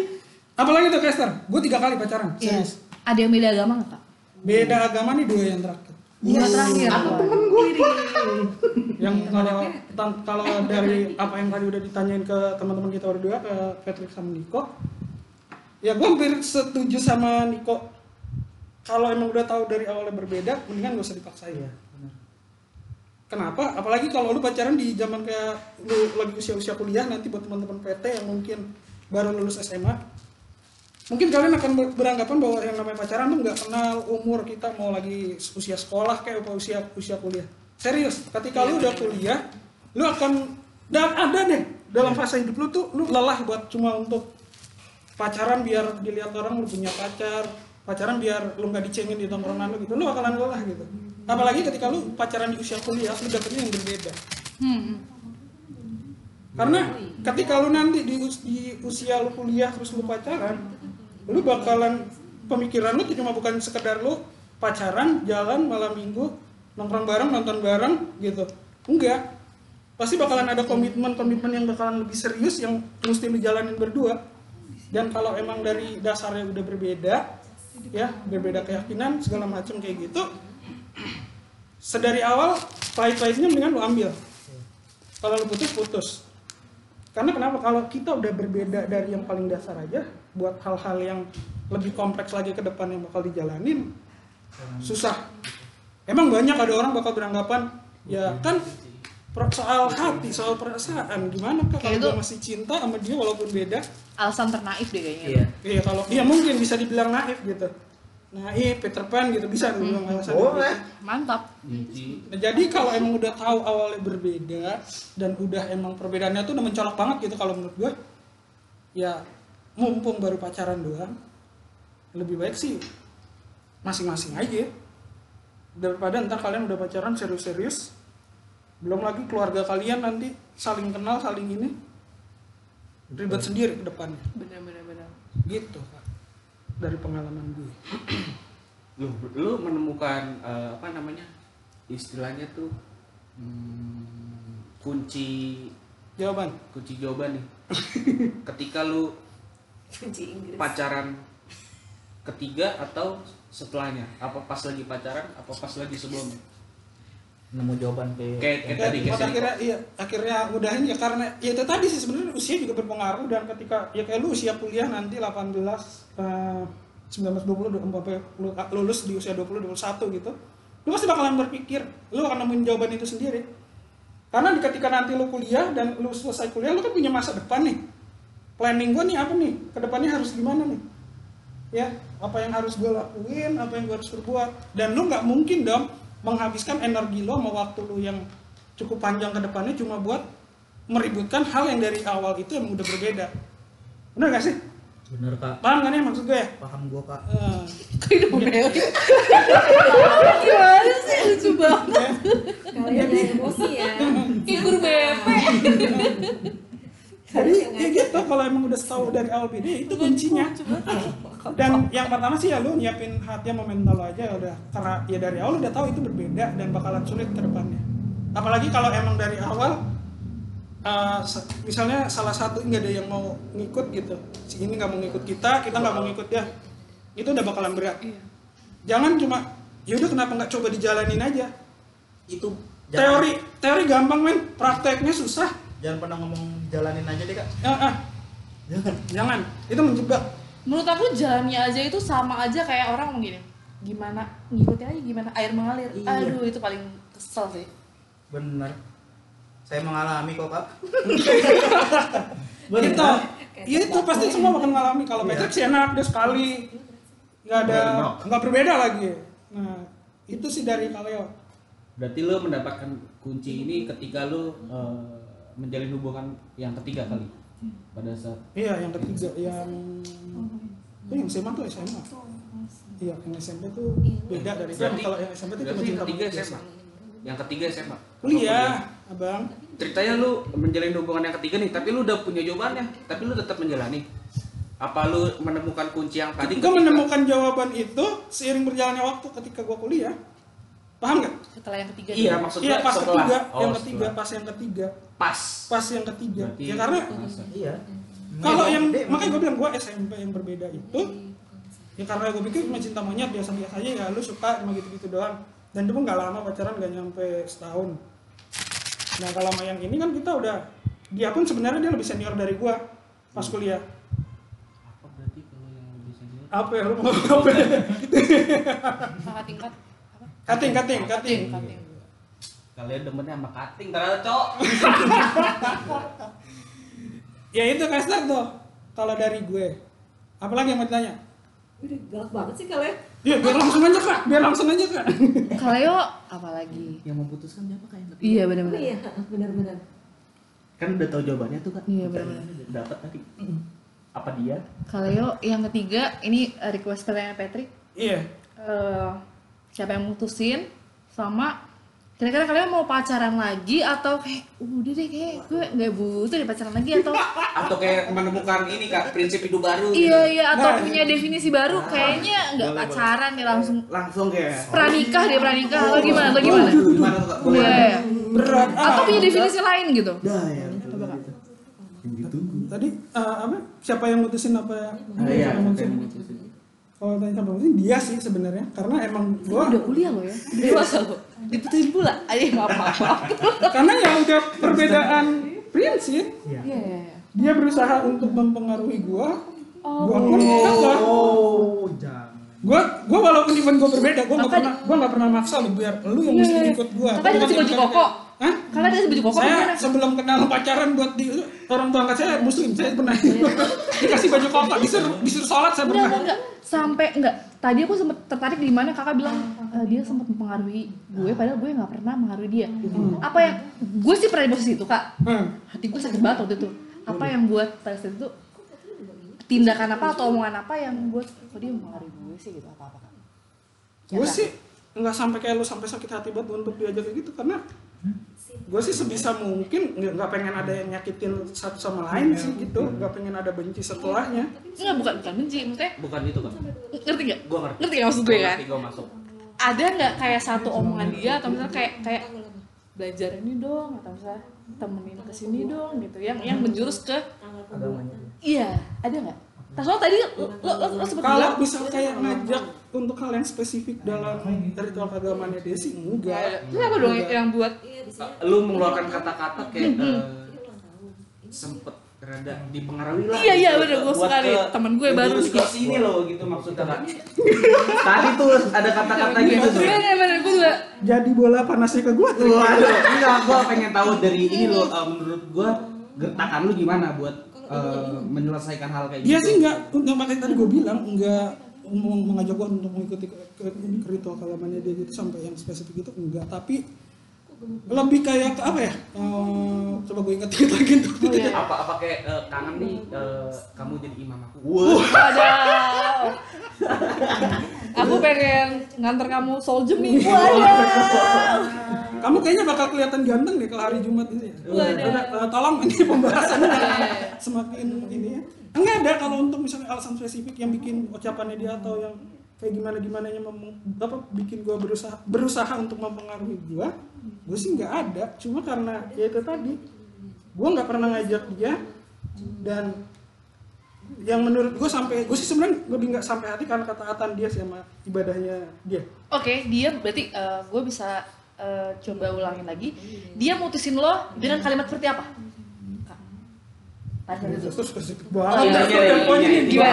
Apalagi tuh Kester? Gue tiga kali pacaran, Iya. serius. Ada yang beda agama nggak kak? Beda agama nih dua yang terakhir. Dua terakhir. Yang kalau kalau dari apa yang tadi udah ditanyain ke teman-teman kita berdua ke Patrick sama Niko, ya gue hampir setuju sama Niko. Kalau emang udah tahu dari awalnya berbeda, mendingan gak usah dipaksain. Iya, benar. Kenapa? Apalagi kalau lu pacaran di zaman kayak lu lagi usia-usia kuliah nanti buat teman-teman PT yang mungkin baru lulus SMA, mungkin kalian akan ber- beranggapan bahwa yang namanya pacaran tuh nggak kenal umur kita mau lagi usia sekolah kayak apa usia usia kuliah. Serius, ketika lu udah kuliah, lu akan dan ada deh dalam fase hidup lu tuh lu lelah buat cuma untuk pacaran biar dilihat orang lu punya pacar, pacaran biar lu nggak dicengin di tongkrongan lu gitu, lu bakalan lelah gitu. Apalagi ketika lu pacaran di usia kuliah, lu dapetnya yang berbeda. Hmm. Karena ketika lu nanti di, di usia lu kuliah terus lu pacaran, lu bakalan pemikiran lu cuma bukan sekedar lu pacaran, jalan malam minggu, nongkrong bareng, nonton bareng gitu. Enggak. Pasti bakalan ada komitmen-komitmen yang bakalan lebih serius yang mesti lu jalanin berdua. Dan kalau emang dari dasarnya udah berbeda, ya berbeda keyakinan segala macam kayak gitu, sedari awal pahit-pahitnya mendingan lu ambil. Kalau lu putus putus. Karena kenapa? Kalau kita udah berbeda dari yang paling dasar aja, buat hal-hal yang lebih kompleks lagi ke depan yang bakal dijalanin, susah. Emang banyak ada orang bakal beranggapan, ya kan per- soal hati, soal perasaan, gimana kak kalau gue masih cinta sama dia walaupun beda? Alasan ternaif deh kayaknya. Iya. Iya kalau dia mungkin bisa dibilang naif gitu, naif, Peter Pan gitu bisa dibilang alasan. Boleh. Mantap. Nah, jadi kalau emang udah tahu awalnya berbeda dan udah emang perbedaannya tuh udah mencolok banget gitu kalau menurut gue, ya mumpung baru pacaran doang, lebih baik sih masing-masing aja daripada ntar kalian udah pacaran serius-serius, belum lagi keluarga kalian nanti saling kenal saling ini ribet sendiri ke depannya, Bener-bener bener. gitu Kak. dari pengalaman gue. Lu lu menemukan eh, apa namanya istilahnya tuh hmm, kunci Jawaban. kunci jawaban nih. Ketika lu Kunci Inggris. pacaran ketiga atau setelahnya? Apa pas lagi pacaran? Apa pas lagi sebelumnya? Nemu jawaban ke Kayak- kayak Ya, tadi kayak akhirnya iya akhirnya mudahin ya karena ya itu tadi sih sebenarnya usia juga berpengaruh dan ketika ya kayak lu usia kuliah nanti 18 eh, 19 20 du- sampai lu lulus di usia 20 21 gitu lu pasti bakalan berpikir lu akan nemuin jawaban itu sendiri karena di ketika nanti lu kuliah dan lu selesai kuliah lu kan punya masa depan nih planning gue nih apa nih? Ke depannya harus gimana nih? Ya apa yang harus gue lakuin apa yang gue harus perbuat. Dan lu nggak mungkin dong menghabiskan energi lo sama waktu lu yang cukup panjang ke depannya cuma buat meributkan hal yang dari awal itu yang udah berbeda. Bener gak sih? Bener kak. Paham kan ya maksud gue ya? Paham gua kak. Kayak Gimana sih? Lucu banget. Kalian yang emosi ya. Kayak guru BP. Jadi ya gitu kalau emang udah tahu dari awal ya itu kuncinya. dan yang pertama sih ya lu nyiapin hati sama mental lo aja ya udah karena ya dari awal udah tahu itu berbeda dan bakalan sulit ke depannya. Apalagi kalau emang dari awal uh, misalnya salah satu nggak ada yang mau ngikut gitu. Si ini nggak mau ngikut kita kita nggak mau ngikut dia. Itu udah bakalan berat. Jangan cuma ya udah kenapa nggak coba dijalanin aja? Itu teori teori gampang men. Prakteknya susah. Jangan pernah ngomong jalanin aja deh kak. Ah, ah, jangan. Jangan. Itu menjebak. Menurut aku jalannya aja itu sama aja kayak orang mau gini. Gimana? Ngikutin aja gimana? Air mengalir. Iya. Aduh itu paling kesel sih. bener. Saya mengalami kok kak. Gitu ya itu pasti semua bakal ngalami kalau Iya. Patrick sih enak dia sekali. Nggak ada nggak berbeda lagi. Nah itu sih dari Kaleo. Berarti lu mendapatkan kunci ini ketika lu eh, menjalin hubungan yang ketiga kali pada saat iya yang ketiga yang oh, yang SMA tuh SMA iya yang SMP tuh beda dari Berarti- kalau yang SMP tuh cuma cinta ketiga. SMA. Yang ketiga SMA. kuliah abang Ceritanya lu menjalin hubungan yang ketiga nih, tapi lu udah punya jawabannya, tapi lu tetap menjalani. Apa lu menemukan kunci yang tadi? gue menemukan jawaban itu seiring berjalannya waktu ketika gue kuliah paham nggak? Setelah yang ketiga. Iya maksudnya iya pas setelah. ketiga Oh, yang ketiga setelah. pas yang ketiga. Pas. pas yang ketiga. Berarti ya karena iya. Kalau yang makanya gue bilang gue SMP yang berbeda itu ya karena gue pikir cuma cinta monyet biasa-biasa aja ya lu suka cuma gitu-gitu doang. Dan itu pun nggak lama pacaran nggak nyampe setahun. Nah kalau sama yang ini kan kita udah dia pun sebenarnya dia lebih senior dari gue pas kuliah. Apa berarti kalau yang lebih senior? apa ya lu mau apa? Kakak tingkat. Apa? cutting cutting Cutting. Kalian demennya sama cutting ternyata cok. ya itu Kester tuh kalau dari gue apalagi yang mau ditanya Udah galak banget sih kalian. ya biar langsung aja kak biar langsung aja kak Kaleo apalagi? Yang memutuskan siapa kak yang Iya Oh benar-benar. iya, benar-benar. Kan udah tahu jawabannya tuh kak. Iya, benar-benar. Dapat tadi. Apa dia? Kaleo yang ketiga ini request pertanyaan Patrick. iya Eh, siapa yang mutusin sama kira-kira kalian mau pacaran lagi atau kayak udah deh kayak gue nggak butuh deh pacaran lagi atau Atau kayak menemukan ini kak prinsip hidup baru. gitu. iya iya atau Nah, punya definisi baru kayaknya nggak Boleh, pacaran ya langsung Langsung kayak. pranikah deh pranikah atau gimana atau gimana Gimana kak? Iya, iya. berat atau ah. punya definisi lain gitu Dah ya. Gitu. Tadi eh, apa siapa yang mutusin apa ya Ah, iya. Siapa yang mutusin? Kalau tanya siapa yang mutusin dia sih sebenarnya. Karena emang gua udah kuliah lo ya? Dewasa lo diputusin pula. Ayo maaf maaf maaf. karena ya udah perbedaan prinsip iya. Iya iya. dia berusaha untuk mempengaruhi gua. Oh. gua pun kagak oh jangan. Gua gua walaupun event gua berbeda gua nggak pernah gua nggak pernah maksa lu biar lu yang Iya, mesti ikut gua. Kakak dikasih baju koko Hah? kakak dikasih baju koko saya sebelum kenal pacaran buat di orang tua angkat saya muslim saya pernah dikasih baju koko disuruh disuruh sholat saya pernah. enggak. Enggak sampai enggak. Tadi aku sempet tertarik di mana kakak bilang "Eh, dia sempat mempengaruhi gue padahal gue nggak pernah mempengaruhi dia. Apa yang gue sih pernah di posisi itu kak. Hmm. hati gue sakit banget waktu itu. Apa yang buat pada saat itu tindakan apa atau omongan apa yang buat kok dia mempengaruhi gue sih gitu apa apa gue sih nggak sampai kayak lu sampai sakit hati banget untuk diajak kayak gitu karena gue sih sebisa mungkin nggak nggak pengen ada yang nyakitin satu sama lain sih gitu. Nggak pengen ada benci setelahnya. Enggak bukan bukan benci maksudnya Bukan itu kak. ngerti nggak? Gua ngerti. ngerti nggak maksud gue kan ngerti, Gua masuk. ada nggak kayak satu omongan dia atau misalnya kayak kayak belajar ini dong atau misalnya temenin ke sini dong gitu. Yang yang menjurus ke agamanya iya ada nggak Tas lo tadi lo lo, lo, sempet kalau misal kayak ngajak untuk hal yang spesifik dalam ritual dia ada. enggak Terus apa dong yang buat Iya, di lu mengeluarkan kata-kata kayak eh, sempet rada dipengaruhi lah. Iya, iya, gitu, bener, nih, ke- temen gue baru ke nih. sini loh gitu maksudnya. Tadi tuh ada kata-kata gitu tuh. Bener bener gue juga jadi bola panasnya ke gue Waduh, enggak, gua pengen tahu dari ini loh, uh, menurut gua gertakan lu gimana buat uh, menyelesaikan hal kayak gitu? dia sih enggak untuk makanya tadi gue bilang enggak mau mengajak gue untuk mengikuti ke, ke, ini, ke ritual keagamaan dia gitu sampai yang spesifik itu enggak tapi lebih kayak ke apa ya Eh, coba gue inget-inget lagi tuh Oh, iya. apa apa kayak uh, kangen nih uh, kamu jadi imam aku. Wah. Waduh. Aku pengen nganter kamu soul gym nih. Waduh. kamu kayaknya bakal kelihatan ganteng deh kalau hari Jumat ini ya. Waduh. Tolong ini pembahasannya semakin ini ya. Enggak ada kalau untuk misalnya alasan spesifik yang bikin ucapannya dia atau yang kayak gimana gimana nya apa bikin gua berusaha berusaha untuk mempengaruhi gua gue sih nggak ada cuma karena ya itu tadi gua nggak pernah ngajak dia dan yang menurut gue sampai gue sih sebenarnya lebih nggak sampai hati karena ketaatan dia sih sama ibadahnya dia Oke, dia berarti gue bisa eh, coba ulangin lagi. Dia mutusin lo dengan kalimat seperti apa? Terus spesifik Oh, banget. Intinya,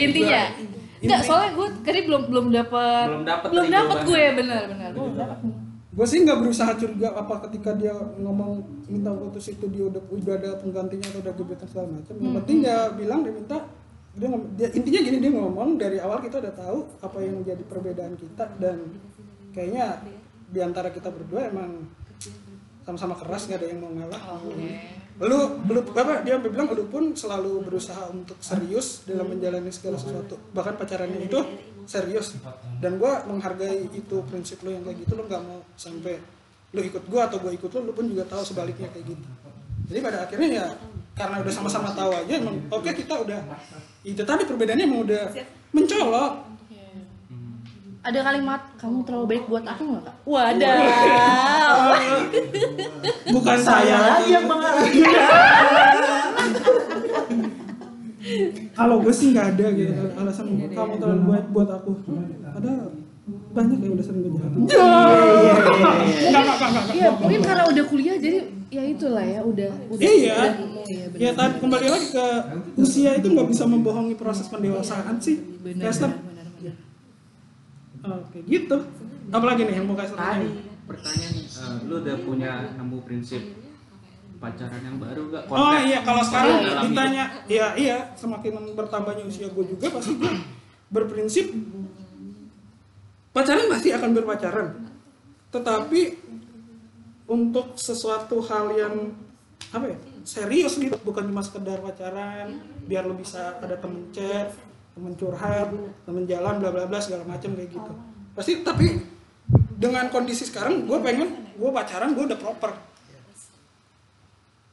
Intinya. Enggak, soalnya gue tadi belum belum dapet Belum dapet belum dapet gue jawabannya. bener bener. Gue belum dapet. nih. gue sih nggak berusaha curiga apa ketika dia ngomong minta putus itu dia udah udah ada penggantinya atau udah gebetan segala macam. Yang penting dia bilang dia minta dia, dia intinya gini dia ngomong dari awal kita udah tahu apa yang menjadi perbedaan kita dan kayaknya di antara kita berdua emang sama-sama keras nggak ada yang mau ngalah lu lu apa dia bilang lu pun selalu berusaha untuk serius dalam menjalani segala sesuatu. Bahkan pacarannya itu serius. Dan gua menghargai itu prinsip lu yang kayak gitu lu nggak mau sampai lu ikut gua atau gua ikut lu lu pun juga tahu sebaliknya kayak gitu. Jadi pada akhirnya ya karena udah sama-sama tahu aja oke kita udah itu tadi perbedaannya emang udah mencolok Ada kalimat kamu terlalu baik buat aku nggak kak? Wadah. bukan Saya lagi yang mengalami. kalau gue sih nggak ada gitu alasan kamu terlalu baik buat aku ada banyak yang udah sering gue nggak, Iya, mungkin karena udah kuliah jadi ya itulah ya udah udah. Iya. iya benar. ya tadi kembali lagi ke usia itu nggak bisa membohongi proses pendewasaan sih benar. Oke gitu apalagi nih yang mau kasih Tadi. tanya pertanyaan eh, lu udah punya nemu prinsip pacaran yang baru gak? Oh iya, kalau sekarang ditanya, iya iya, semakin bertambahnya usia gue juga pasti gue berprinsip pacaran pasti akan berpacaran, tetapi untuk sesuatu hal yang apa ya serius gitu, bukan cuma sekedar pacaran, biar lo bisa ada temen chat, temen curhat, temen jalan, bla bla bla segala macam kayak gitu. Pasti tapi dengan kondisi sekarang gue pengen gue pacaran gue udah proper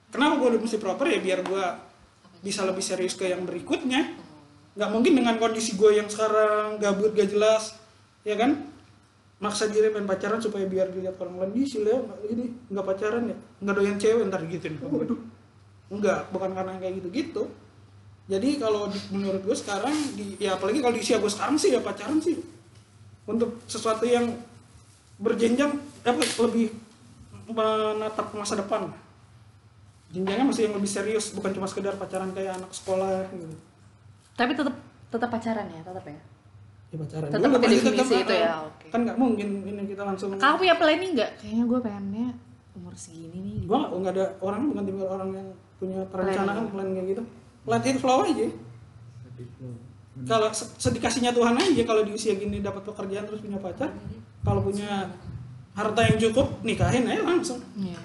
Kenapa gue udah mesti proper ya biar gue bisa lebih serius ke yang berikutnya. Nggak mungkin dengan kondisi gue yang sekarang gabut gak jelas, ya kan? Maksa diri pengen pacaran supaya biar dilihat orang lain, "Ih, si Leo ini nggak pacaran ya, nggak doyan cewek ntar gituin. Waduh, enggak, bukan karena kayak gitu-gitu. Jadi kalau menurut gue sekarang, di, ya apalagi kalau di usia gue sekarang sih ya pacaran sih untuk sesuatu yang berjenjang apa lebih menatap masa depan jenjangnya masih yang lebih serius bukan cuma sekedar pacaran kayak anak sekolah gitu Tapi tetap tetap pacaran ya, tetap ya. ya pacaran Tetap dulu definisi tetap, itu ya, ah. oke. kan nggak mungkin ini kita langsung Kamu punya planning nggak? Kayaknya gue pengennya umur segini nih. Gitu. gua nggak nggak ada orang bukan tipe orang yang punya perencanaan plan kayak gitu let it flow aja. Kalau se- sedikasihnya Tuhan aja kalau di usia gini dapat pekerjaan terus punya pacar kalau punya harta yang cukup nikahin aja langsung. Iya.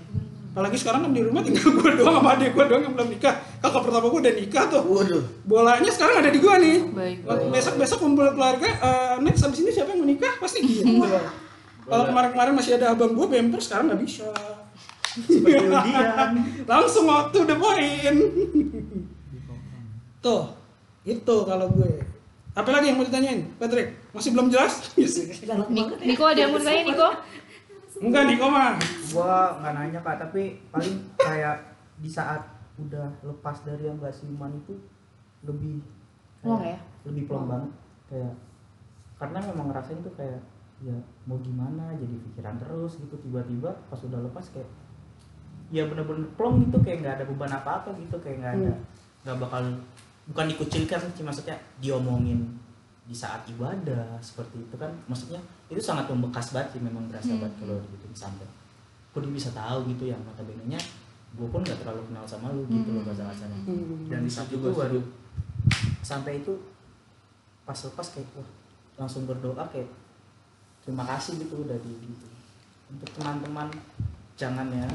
apalagi sekarang kan di rumah tinggal gue doang sama adik gue doang yang belum nikah. Kakak pertama gue udah nikah tuh. Waduh. bolanya sekarang ada di gue nih. Baik. besok besok kumpul keluarga eh, next abis ini siapa yang mau nikah? Pasti gitu kalau kemarin-kemarin masih ada abang gue bemper sekarang nggak bisa. Seperti langsung waktu udah poin tuh itu kalau gue. Apa lagi yang mau ditanyain Patrick? Masih belum jelas? Banget ya. Niko ada yang mau tanya Niko? enggak nih koma gua nggak nanya kak tapi paling kayak di saat udah lepas dari yang gak siuman itu lebih kayak- Plong ya? lebih plong banget. Kayak karena memang ngerasain tuh kayak ya mau gimana jadi pikiran terus gitu. Tiba-tiba pas udah lepas kayak ya bener-bener plong gitu kayak nggak ada beban apa-apa gitu kayak nggak ada nggak bakal bukan dikucilkan sih maksudnya diomongin di saat ibadah seperti itu kan. Maksudnya itu sangat membekas banget sih memang berasa banget kalau gitu sampai. Kok dia bisa tahu gitu yang notabene nya gue pun nggak terlalu kenal sama lu gitu loh bahasa kasarnya Hmm. dan di saat itu baru sampai itu pas lepas kayak wah langsung berdoa kayak terima kasih gitu udah di gitu. Untuk teman-teman jangan ya.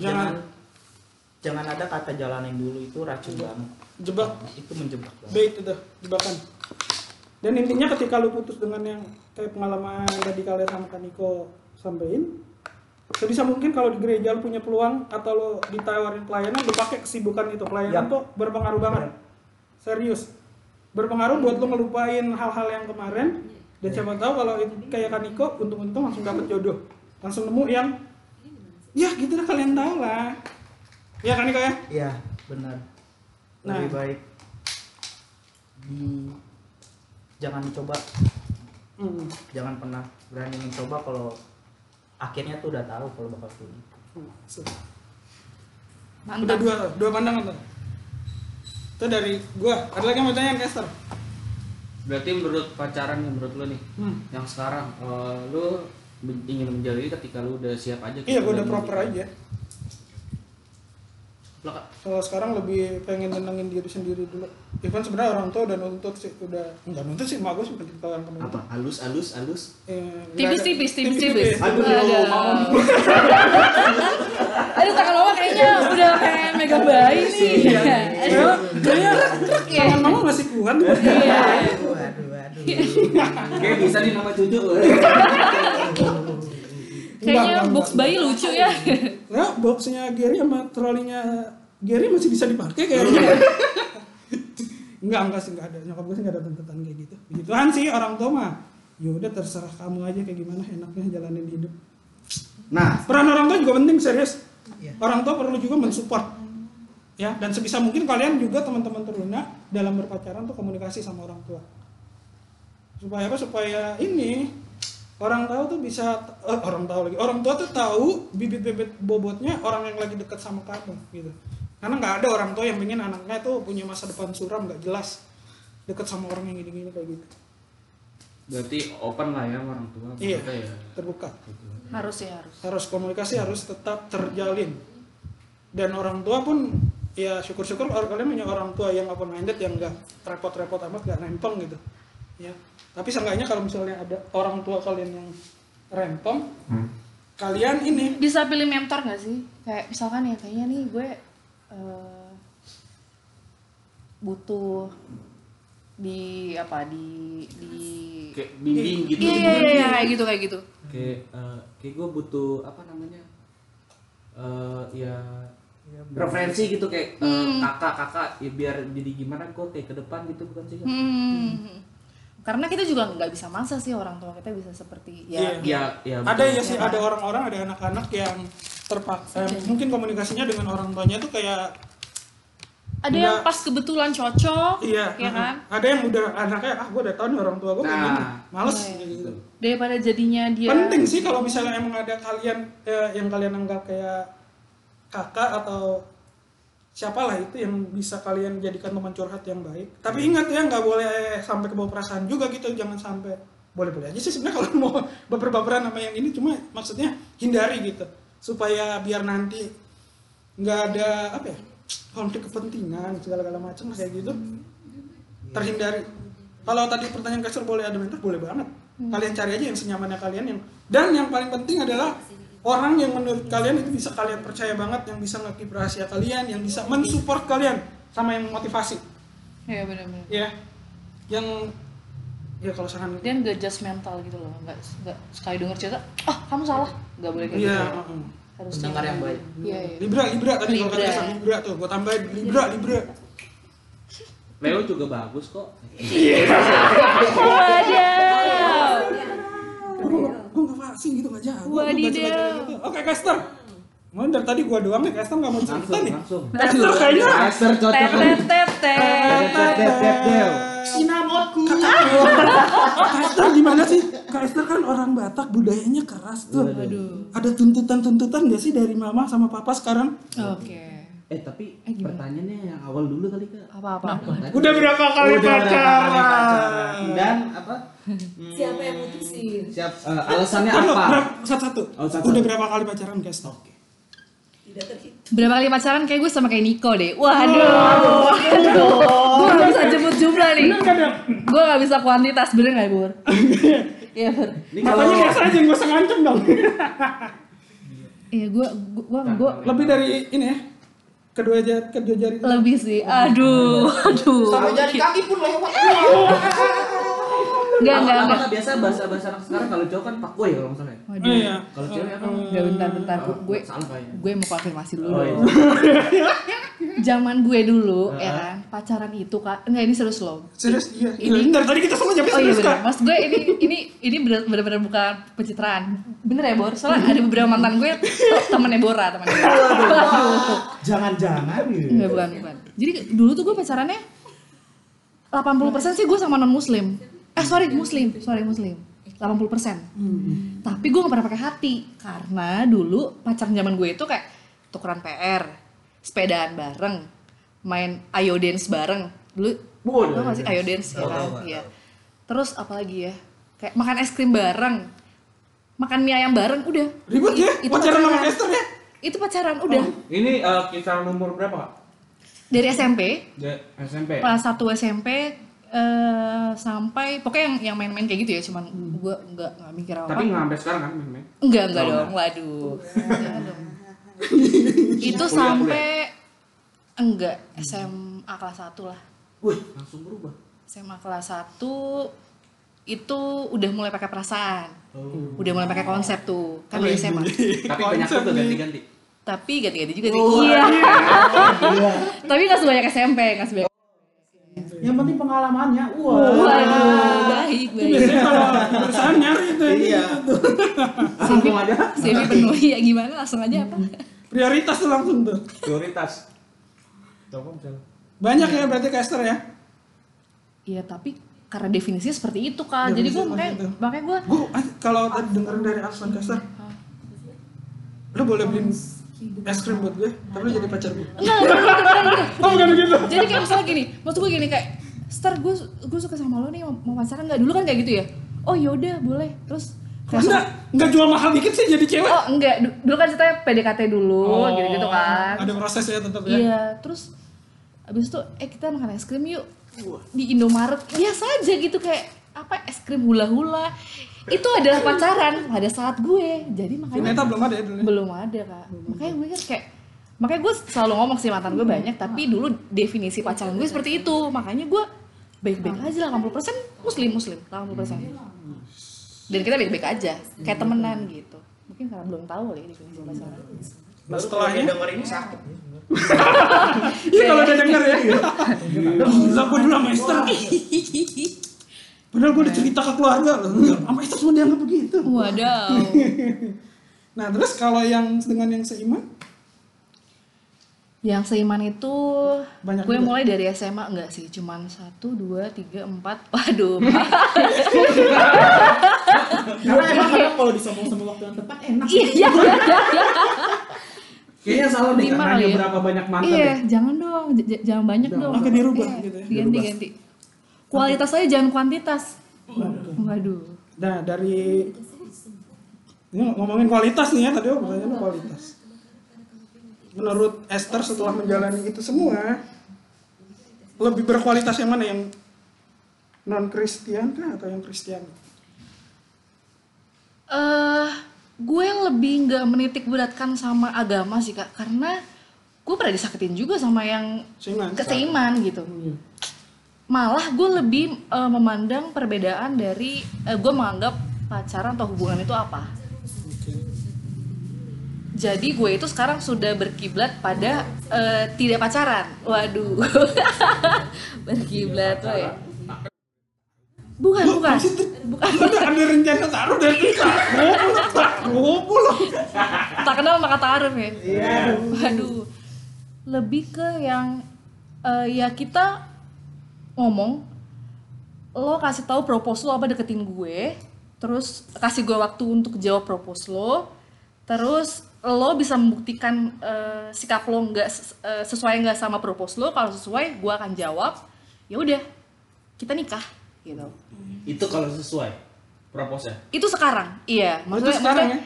Jangan. jangan jangan ada kata jalan yang dulu itu racun banget. Jebak. Itu menjebak banget. Bait itu jebakan. Dan intinya ketika lu putus dengan yang kayak pengalaman tadi kalian sama Kaniko sampein sebisa mungkin kalau di gereja lu punya peluang atau lu ditawarin pelayanan lu pakai kesibukan itu. Pelayanan Yap. tuh berpengaruh banget. Serius. Berpengaruh buat lu ngelupain hal-hal yang kemarin. Dan siapa tahu kalau itu kayak Kaniko untung-untung langsung dapet jodoh. Langsung nemu yang ya gitu lah kalian tahu lah ya Kaniko ya iya benar lebih Nah. baik di jangan dicoba Hmm. jangan pernah berani mencoba kalau akhirnya tuh udah tahu kalau bakal gitu Udah Mantap. dua, dua pandangan tuh. Itu dari gua. Ada lagi yang mau tanya Kester? Berarti menurut pacaran nih menurut lu nih Hmm. yang sekarang eh, lu men- ingin menjalani ketika lu udah siap aja. Iya, gua udah Dan- proper aja. Kak, Kalau sekarang lebih pengen nyenengin diri sendiri dulu. Ya kan sebenarnya orang tua udah nuntut sih, udah enggak nuntut sih, mak sih bukan tipe orang penuntut. apa? Halus, halus, halus. Eh, nggak ada- Tipis-tipis, tipis-tipis. Aduh, Ada. mama. Aduh tangan mama kayaknya udah kayak megang bayi nih. Kayak kayak Iya. tangan mama masih kuat. Iya. aduh aduh aduh Kayak bisa nih nama cucu. Kayaknya Enggak, box enggak, bayi lucu ya. Ya, boxnya Gary sama trolinya Gary masih bisa dipakai kayaknya. enggak, enggak sih, enggak ada. Nyokap gue sih enggak ada tuntutan kayak gitu. Begituan sih orang tua mah. ya udah terserah kamu aja kayak gimana enaknya jalanin hidup Nah, peran orang tua juga penting serius Iya. orang tua perlu juga mensupport ya dan sebisa mungkin kalian juga teman-teman teruna dalam berpacaran tuh komunikasi sama orang tua supaya apa supaya ini orang tahu tuh bisa eh, orang tahu lagi orang tua tuh tahu bibit-bibit bobotnya orang yang lagi dekat sama kamu gitu karena nggak ada orang tua yang ingin anaknya tuh punya masa depan suram nggak jelas deket sama orang yang gini-gini kayak gitu berarti open lah ya orang tua. Iya. ya. terbuka Harus ya harus. harus komunikasi harus tetap terjalin dan orang tua pun ya syukur-syukur kalau kalian punya orang tua yang open minded yang nggak repot-repot amat nggak rempong gitu ya tapi seenggaknya kalau misalnya ada orang tua kalian yang rempong kalian ini Bisa pilih mentor gak sih? Kayak misalkan ya kayaknya nih gue eh, butuh di apa di di Kayak bimbing gitu. iya iya iya iya, kayak gitu kayak gitu Kayak eh, kayak gue butuh apa namanya? Eh ya referensi gitu kayak eh, kakak-kakak ya biar jadi gimana gue kayak ke depan gitu bukan sih? Hmm. Karena kita juga nggak bisa maksa sih orang tua kita bisa seperti ya. Iya. Ya, ya ada betul. ya sih ada orang-orang ada anak-anak yang terpaksa mungkin komunikasinya dengan orang tuanya tuh kayak Ada yang Nggak. pas kebetulan cocok, iya ya kan? ada yang udah anaknya ah gue udah tahu nih orang tua gue Nah. gini males Iya, iya. gitu. Daripada jadinya dia penting sih kalau misalnya emang ada kalian eh, yang kalian anggap kayak kakak atau siapalah itu yang bisa kalian jadikan teman curhat yang baik. Tapi ingat ya nggak boleh sampai ke bawah perasaan juga gitu jangan sampai. Boleh boleh aja sih sebenarnya kalau mau baper-baperan sama yang ini cuma maksudnya hindari gitu. Supaya biar nanti nggak ada apa ya konflik kepentingan segala-gala macam kayak gitu. Terhindari. Kalau tadi pertanyaan kasur boleh ada mentor boleh banget. Kalian cari aja yang senyamannya kalian yang dan yang paling penting adalah orang yang menurut kalian itu bisa kalian percaya banget yang bisa ngekip rahasia kalian yang bisa mensupport kalian sama yang motivasi ya benar-benar. ya yang ya kalau saran Dia nggak judgmental gitu loh, nggak nggak sekali denger cerita, ah kamu salah, nggak boleh kayak iya gitu. Harus Pendengar yang baik. Iya iya. libra libra tadi kalau kata Libra. libra tuh gua tambahin libra libra Leo juga bagus kok. Wadaw. Gue gak fasih gitu gak jago gua Wadidaw. gitu. oke Caster Mau dari tadi gua doang nih, Caster gak mau cerita Langsung, nih. Caster kayaknya Master cocok Tet. Sinamotku. Caster gimana sih? Caster kan orang Batak budayanya keras tuh. Ada tuntutan-tuntutan gak sih dari mama sama papa sekarang? Oke. Eh tapi Eh, gimana? pertanyaannya yang awal dulu kali kak. Apa-apa? Tadi- Udah berapa kali Udah berapa kali pacaran? pacaran? Dan apa? Siapa yang mutusin? Siap. eh, alasannya lo apa? berapa, satu-satu. Oh, satu-satu. Udah berapa kali pacaran, Caster? Tidak terhitung. Berapa kali pacaran kayak gue sama kayak Niko deh. Waduh. Waduh. Gue gak bisa jemput jumlah nih. Gue gak bisa kuantitas, bener gak Bur? Iya Bur. Matanya biasa aja, gak usah ngancem dong. Iya gue gue gue Lebih dari ini ya, kedua jari, kedua jari. lebih sih. Aduh, aduh. Sampai jari kaki pun lewat. Enggak enggak enggak. biasa bahasa bahasa anak sekarang kalau cowok kan pak boy kalau nggak salah. ya? Oh, Waduh. iya. Kalau cewek apa? Enggak bentar bentar Oh, gue gue mau konfirmasi dulu. Oh, iya. Zaman gue dulu Heeh. ya kan, pacaran itu kan enggak ini serius loh. Serius, iya. Ini- Bentar, tadi kita semua jawabnya Oh iya serius, benar. Kak. Mas gue ini ini ini bener-bener bukan pencitraan. Bener ya Bor? Soalnya ada beberapa mantan gue temennya Bora, temennya. Waduh. Jangan-jangan gitu. Enggak bukan bukan. Jadi dulu tuh gue pacarannya 80% sih gue sama non muslim. Eh sorry muslim, sorry muslim. 80%. Tapi gue gak pernah pakai hati karena dulu pacaran zaman gue itu kayak tukeran PR, sepedaan bareng, main ayo dance bareng. Dulu Waduh. tau gak sih ayo dance ya kan? Iya. Terus apalagi ya? Kayak makan es krim bareng. Makan mie ayam bareng udah. Ribet ya, Itu pacaran sama pacaran. Caster ya? Itu pacaran udah. Ini eh, kisaran umur berapa kak? Dari SMP Di SMP. kelas 1 SMP eh sampai pokoknya yang yang main-main kayak gitu ya cuman gua nggak nggak mikir apa Tapi nggak sampai sekarang kan main-main. enggak enggak Oh, dong enggak. waduh. Jangan dong. itu Kuliah, sampai enggak SMA kelas 1 lah. Wih, langsung berubah. SMA kelas 1 itu udah mulai pakai perasaan. Udah mulai pakai konsep tuh. Kan dari SMA Tapi banyak tuh ganti-ganti. tapi ganti-ganti juga sih. Iya. Tapi nggak sebanyak SMP nggak sebanyak Yang penting pengalamannya. Wah. Waduh, baik, Itu baik. biasanya kalau perusahaan nyari itu ya. Iya. Langsung aja. CV penuh ya gimana langsung aja apa? Prioritas tuh langsung tuh. Prioritas. Banyak ya berarti caster ya. Iya tapi karena definisinya seperti itu kan. Jadi gue makanya itu. makanya gue Gue kalau tadi dengerin dari Aslan caster, lu boleh beliin es krim buat gue, tapi lu jadi pacar gue. enggak enggak enggak, enggak, enggak. Oh bukan gitu. Jadi kayak misalnya gini, maksud gue gini kayak Star gue gue suka sama lo nih mau pacaran nggak dulu kan kayak gitu ya oh yaudah boleh terus Enggak, enggak jual mahal dikit sih jadi cewek. oh enggak Du- dulu kan ceritanya PDKT dulu gitu gitu kan Ada prosesnya tetap ya. iya terus abis itu eh kita makan es krim yuk di Indomaret biasa aja gitu kayak apa es krim hula hula itu adalah pacaran pada saat gue. Jadi makanya Ternyata belum ada ya dulu. belum ada kak. Makanya gue kan kayak makanya gue selalu ngomong sih mantan gue banyak tapi dulu definisi pacaran gue seperti itu. Makanya gue baik-baik aja 80% muslim muslim 80% dan kita baik-baik aja kayak temenan gitu. Mungkin karena belum tahu kali ya definisi pacaran. Nah setelahnya, denger ini sakit. Ya. iya kalau udah denger ya. Gila gue dulu sama Esther. Padahal gue udah cerita ke keluarga loh. Sama Esther semua dianggap begitu. wadaw Nah terus kalau yang dengan yang seiman, yang seiman itu Banyak gue juga. mulai dari SMA enggak sih cuman satu dua tiga empat waduh Karena emang kadang kalau disombong sama waktu yang tepat enak. iya iya iya iya Kayaknya salah deh Lima karena ya. berapa banyak mantan Iya, deh. jangan dong, j- jangan banyak dong. Oke, dirubah Iya, gitu ya. Diganti Dirubah. ganti. Kualitas aja jangan kuantitas. Waduh. nah dari ini ngomongin kualitas nih ya tadi oh pertanyaannya kualitas. Menurut Esther setelah menjalani itu semua, lebih berkualitas yang mana yang non Kristen kah atau yang Kristen? Eh, gue lebih nggak menitik beratkan sama agama sih kak, karena gue pernah disakitin juga sama yang Seiman. keseiman gitu. Iya. Malah gue lebih eh, memandang perbedaan dari eh, gue menganggap pacaran atau hubungan itu apa. Jadi gue itu sekarang sudah berkiblat pada eh, tidak pacaran. Waduh. berkiblat tuh ya. Bukan, bukan. Bukan. Ada ada rencana taruh. Ngopo loh. Tak kenal maka taruh ya. Waduh. Lebih ke yang eh, ya kita ngomong lo kasih tahu propose lo apa deketin gue, terus kasih gue waktu untuk jawab propose lo, terus lo bisa membuktikan eh, sikap lo nggak eh, sesuai nggak sama propose lo, kalau sesuai gue akan jawab, ya udah kita nikah gitu. Itu kalau sesuai proposal. Itu sekarang, iya. Oh, itu sekarang ya?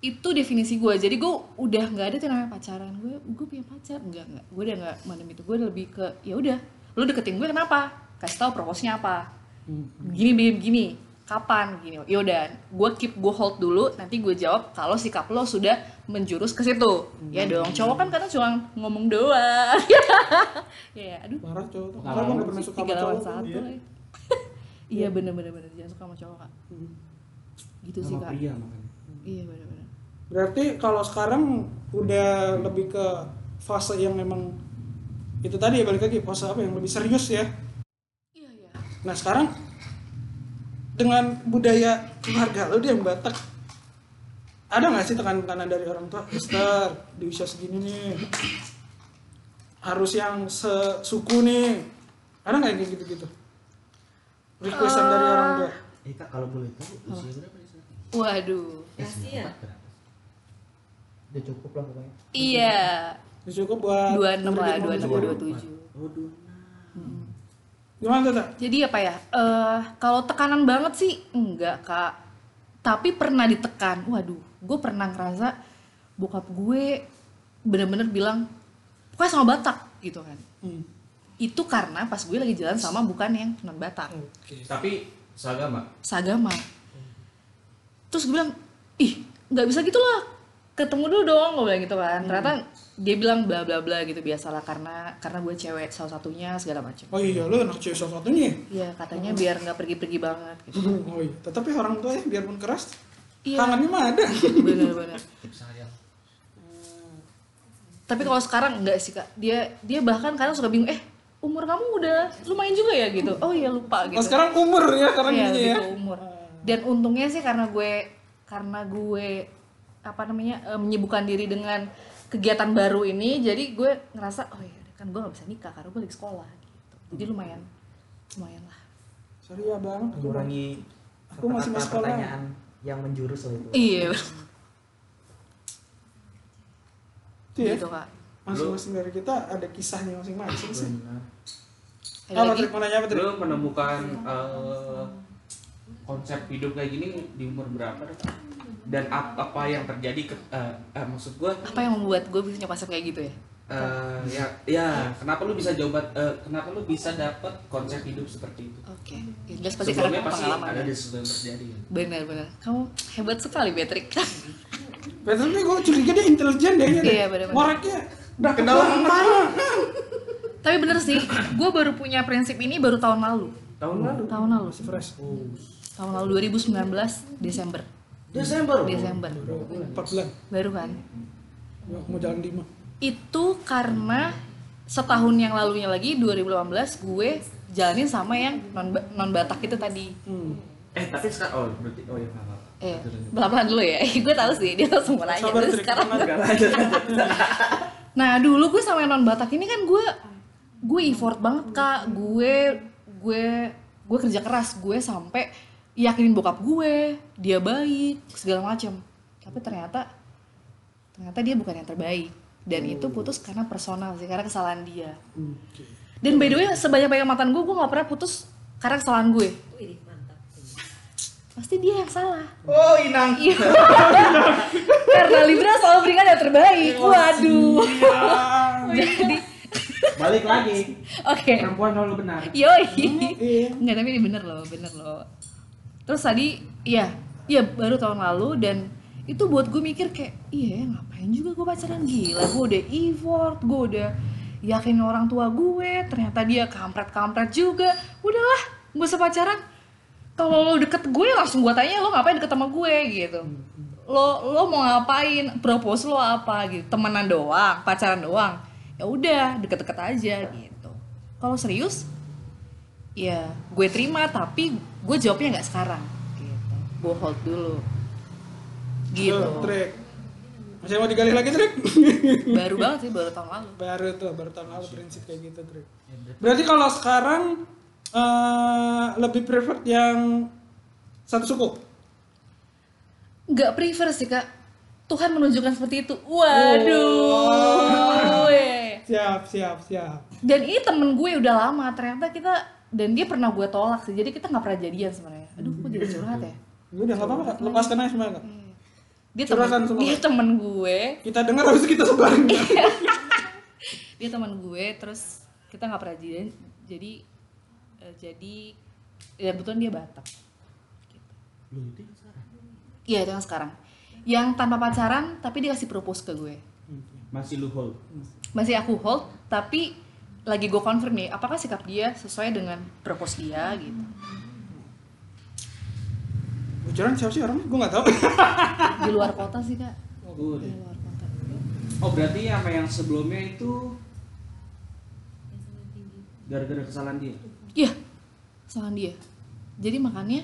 itu definisi gue jadi gue udah nggak ada tuh namanya pacaran gue gue punya pacar enggak enggak gue udah nggak mandem itu gue lebih ke ya udah lu deketin gue kenapa? Kasih tahu proposnya apa. Gini begini begini kapan? Gini. Ya udah gue keep gue hold dulu. Nanti gue jawab kalau sikap lo sudah menjurus ke situ. Ya dong. Cowok kan kadang cuma ngomong doang. Ya. Aduh. Parah cowok tuh. Pengalaman Kalau gue nggak pernah suka sama cowok. satu Iya. iya bener bener bener. Jangan suka sama cowok kak. Gitu sih kak. makanya. iya bener bener. Berarti kalau sekarang udah lebih ke fase yang memang itu tadi ya balik lagi fase apa yang lebih serius ya. iya iya Nah sekarang dengan budaya keluarga lo dia yang Batak ada nggak sih tekanan-tekanan dari orang tua Esther di usia segini nih harus yang sesuku nih ada nggak yang gitu-gitu requestan dari orang tua Eh kak kalau boleh tahu usia berapa nih sekarang? waduh Kasihan. Berapa? Udah cukup lah pokoknya. iya cukup buat 26 lah, mendidik 26 mobil. 27. Oh dua. Gimana tuh? Jadi apa ya? eh kalau tekanan banget sih enggak, Kak. Tapi pernah ditekan. Waduh, gue pernah ngerasa bokap gue bener-bener bilang, pokoknya sama Batak gitu kan. Hmm. Itu karena pas gue lagi jalan sama bukan yang non Batak, Oke. Tapi seagama. seagama. Terus gue bilang, ih nggak bisa gitu lah, ketemu dulu dong, gue bilang gitu kan. Ternyata dia bilang bla bla bla gitu biasalah karena karena gue cewek salah satunya segala macam. Oh iya, lu anak cewek salah satunya ya? Iya katanya biar nggak pergi-pergi banget gitu. Oh iya, tetapi orang tua ya biarpun keras, Iya. tangannya mah ada. Bener-bener. Sayang. Tapi kalau sekarang enggak sih kak. Dia dia bahkan kadang suka bingung. Eh umur kamu udah lumayan juga ya gitu oh iya lupa gitu Oh, sekarang umur ya sekarang Iya, ini lebih ya. ke umur. Dan untungnya sih karena gue karena gue apa namanya eh, menyibukkan diri dengan kegiatan baru ini, jadi gue ngerasa oh iya kan gue gak bisa nikah karena gue lagi sekolah gitu. Jadi lumayan lumayan lah. Sorry ya bang. Mengurangi Aku masih mau sekolah. pertanyaan yang menjurus lah itu Iya Itu ya. gitu kak. Masing-masing dari kita ada kisahnya masing-masing sih. Lagi? trik mau nanya apa trik? Lu menemukan eh, konsep hidup kayak gini di umur berapa? Dan ap- apa yang terjadi ke eh, eh, maksud gua Apa yang membuat gue bisa konsep kayak gitu ya? eh, ya ya kenapa lu bisa jawab eh, kenapa lu bisa dapat konsep hidup seperti itu? Oke, ya, jelas pasti Sebelumnya karena pasti pengalaman. ada ya. di sesuatu yang terjadi. ya. Benar-benar. Kamu hebat sekali, Patrick. Nih gue curiga dia intelijen deh ya. Iya, bener-bener. Ngoreknya udah Kenal mana? Tapi bener sih, gue baru punya prinsip ini baru tahun lalu. Tahun lalu. Tahun lalu Masih fresh. Tahun lalu 2019 Desember. Desember Desember. Empat bulan. Baru kan? Ya, mau jalan lima. Itu karena setahun yang lalunya lagi 2018 gue jalanin sama yang non non Batak itu tadi. Hmm. Eh tapi sekarang oh berarti oh ya nggak apa-apa. Eh, pelan-pelan dulu ya. gue tahu sih dia langsung mau nanya Sabar terus sekarang. Nah dulu gue sama yang non Batak ini kan gue gue effort banget kak. Gue gue gue kerja keras. Gue sampai yakinin bokap gue dia baik segala macam. Tapi ternyata ternyata dia bukan yang terbaik. Dan itu putus karena personal sih karena kesalahan dia. Oke. Dan by the way sebanyak banyak mantan gue gue nggak pernah putus karena kesalahan gue. Wih, mantap. Pasti dia yang salah. oh inang Iya. karena Libra selalu berikan yang terbaik. Waduh. Jadi Balik lagi. oke. Perempuan selalu benar. Yoi. Iya. Enggak, tapi ini bener loh, bener loh. Terus tadi, iya, iya baru tahun lalu dan itu buat gue mikir kayak, iya ngapain juga gue pacaran gila, gue udah effort, gue udah yakin orang tua gue, ternyata dia kampret-kampret juga, udahlah, gue usah pacaran. Kalau lo deket gue langsung gue tanya lo ngapain deket sama gue gitu. Lo lo mau ngapain? Propose lo apa gitu? Temenan doang, pacaran doang. Ya udah, deket-deket aja gitu. Kalau serius, ya gue terima tapi gue jawabnya nggak sekarang gitu gue hold dulu gitu Tuh, trik. Masih mau digali lagi trik? baru banget sih baru tahun lalu baru tuh, baru tahun lalu prinsip kayak gitu trik. Berarti kalau sekarang eh, lebih prefer yang satu suku? nggak prefer sih kak Tuhan menunjukkan seperti itu waduh weh. Siap, siap, siap. dan ini temen gue udah lama ternyata kita dan dia pernah gue tolak sih jadi kita nggak pernah jadian sebenarnya aduh gue jadi curhat ya Ya Udah nggak apa-apa, Kak. lepaskan aja semuanya kak. dia temen, Curhatan semua. dia temen gue Kita dengar habis itu kita sebarin. dia teman gue terus kita nggak pernah jadian jadi eh, jadi ya kebetulan dia Batak Lu itu yang sekarang. iya itu yang sekarang yang tanpa pacaran tapi dia kasih propose ke gue Masih lu hold. masih aku hold tapi lagi gue confirm nih apakah sikap dia sesuai dengan propose dia gitu Bocoran siapa sih orangnya? Gue nggak tahu. di luar kota sih kak Oh, di luar kota oh berarti sama yang sebelumnya itu gara-gara kesalahan dia. iya kesalahan dia jadi makanya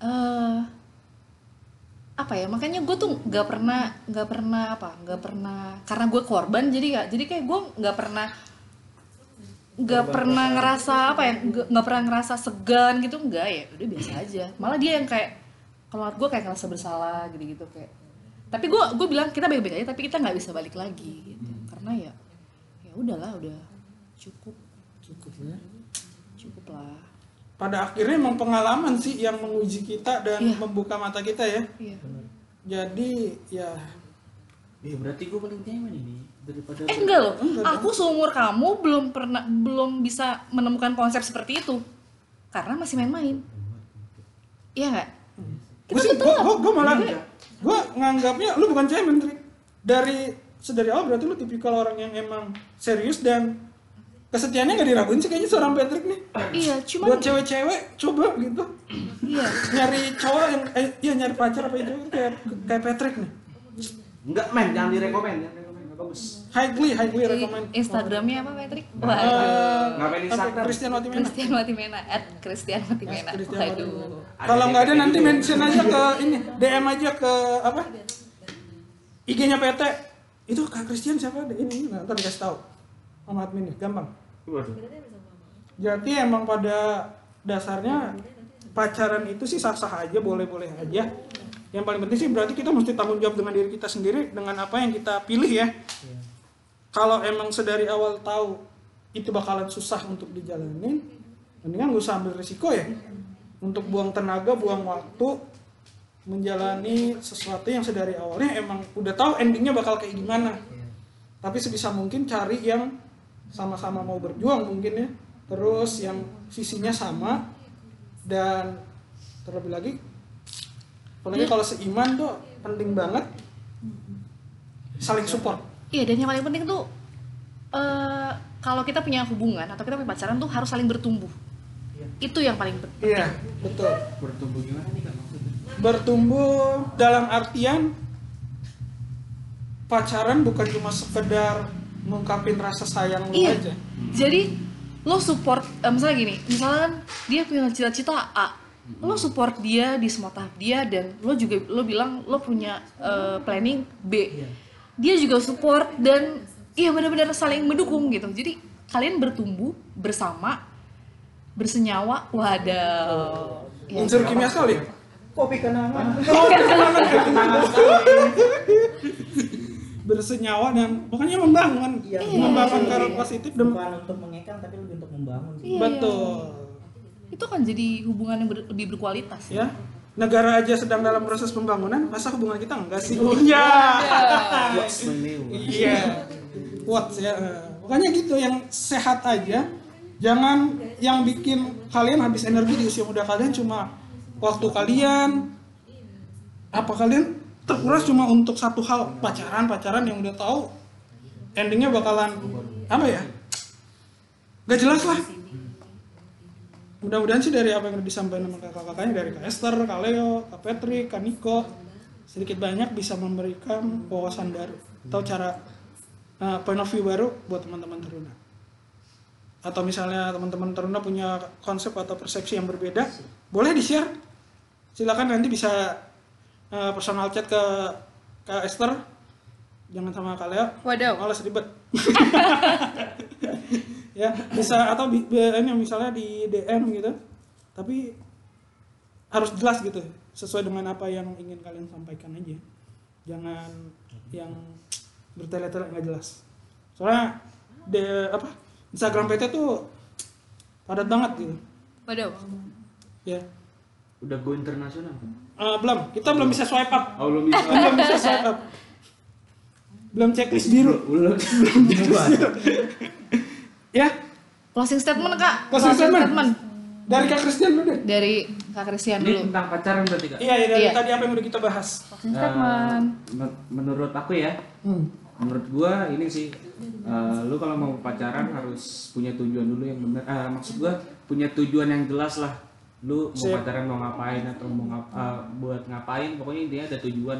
eh apa ya makanya gue tuh nggak pernah nggak pernah apa nggak pernah karena gue korban jadi gak jadi kayak gue nggak pernah nggak pernah ngerasa apa ya? Nggak nggak pernah ngerasa segan gitu? Enggak ya? Udah biasa aja. Malah dia yang kayak kalau gue kayak ngerasa bersalah gitu gitu kayak. Tapi gue gue bilang kita baik-baik aja tapi kita nggak bisa balik lagi gitu. Karena ya ya udahlah udah cukup. Cukup ya. cukup lah. Pada akhirnya emang pengalaman sih yang menguji kita dan Iya. membuka mata kita ya. iya. Jadi ya. Eh berarti gue paling nyaman ini daripada eh enggak loh. Enggak aku seumur kamu belum pernah belum bisa menemukan konsep seperti itu. Karena masih main-main. Iya nggak gue sih gue gue malah gue nganggapnya lu bukan cemen Trik. dari sedari awal berarti lu tipikal orang yang emang serius dan kesetiaannya nggak diraguin sih kayaknya seorang Patrick nih. Iya cuman buat cewek-cewek coba gitu. Iya. Nyari cowok yang eh, iya nyari pacar apa itu kayak kayak Patrick nih. Enggak men, jangan direkomen, jangan direkomen. nggak bagus highly highly recommend Instagramnya apa Patrick? Eh, Waduh. Ngapain Instagram? Christian Watimena Christian Watimena at Christian Watimena. Waduh. Kalau nggak ada nanti mention aja ke ini, DM aja ke apa? IG-nya PT. Itu Kak Christian siapa? Ini ntar dikasih tahu. Sama admin nih, gampang. Waduh. Jadi emang pada dasarnya pacaran itu sih sah-sah aja, boleh-boleh aja. Yang paling penting sih berarti kita mesti tanggung jawab dengan diri kita sendiri dengan apa yang kita pilih ya. Kalau emang sedari awal tahu itu bakalan susah untuk dijalanin, mendingan gak usah ambil risiko ya. Untuk buang tenaga, buang waktu, menjalani sesuatu yang sedari awalnya emang udah tahu endingnya bakal kayak gimana. Tapi sebisa mungkin cari yang sama-sama mau berjuang mungkin ya. Terus yang visinya sama dan terlebih lagi apalagi kalau seiman tuh penting banget saling support. Iya dan yang paling penting tuh eh kalau kita punya hubungan atau kita punya pacaran tuh harus saling bertumbuh. Itu yang paling penting. Iya, betul. Bertumbuh gimana nih kak maksudnya? Bertumbuh dalam artian pacaran bukan cuma sekedar ngungkapin rasa sayang lu Iya. aja. Jadi lo support eh, misalnya gini, misalkan dia punya cita-cita A, lo support dia di semua tahap dia dan lo juga lo bilang lo punya eh, planning B. Dia juga support dan iya benar-benar saling mendukung gitu. Jadi kalian bertumbuh bersama bersenyawa. Waduh. Ya. Unsur kimia sekali. Kopi kenangan. Bersenyawa dan pokoknya membangun, Iya, membangun iya. karakter positif dan Bukan untuk mengekang tapi lebih untuk membangun sih. Iya, betul. Itu kan jadi hubungan yang ber- lebih berkualitas. Ya. Negara aja sedang dalam proses pembangunan, masa hubungan kita enggak sih? Iya. What's the new? Iya. What ya. eh, Pokoknya gitu yang sehat aja. Jangan yang bikin kalian habis energi di usia muda kalian cuma waktu kalian apa kalian terkuras cuma untuk satu hal pacaran pacaran yang udah tahu endingnya bakalan apa ya gak jelas lah mudah-mudahan sih dari apa yang udah disampaikan sama kakak-kakaknya dari Kak Esther, Kak Leo, Kak Patrick, Kak Niko sedikit banyak bisa memberikan wawasan baru atau cara uh, point of view baru buat teman-teman teruna atau misalnya teman-teman teruna punya konsep atau persepsi yang berbeda boleh di share silakan nanti bisa uh, personal chat ke Kak Esther jangan sama Kak Leo. Waduh. males ribet ya bisa atau bi- ini misalnya di DM gitu tapi harus jelas gitu sesuai dengan apa yang ingin kalian sampaikan aja. Jangan yang bertele-tele nggak jelas. Soalnya de apa Instagram PT tuh padat banget gitu. Waduh. ya. Udah go internasional? Eh, belum. Kita belum bisa swipe up. Oh belum bisa. belum bisa swipe up. Belum checklist biru. Belum. ya Closing statement kak. Closing statement. dari Kak Christian dulu deh Dari Kak Christian Ini dulu. tentang pacaran berarti kak? iya ya dari Iya. tadi apa yang udah kita bahas Closing statement. Eh, men- menurut aku ya, hmm. menurut gua ini sih, eh, lu kalau mau pacaran harus punya tujuan dulu yang benar. eh, maksud gua punya tujuan yang jelas lah. Lu mau Sip. pacaran mau ngapain atau mau ngap- eh, buat ngapain, pokoknya intinya ada tujuan.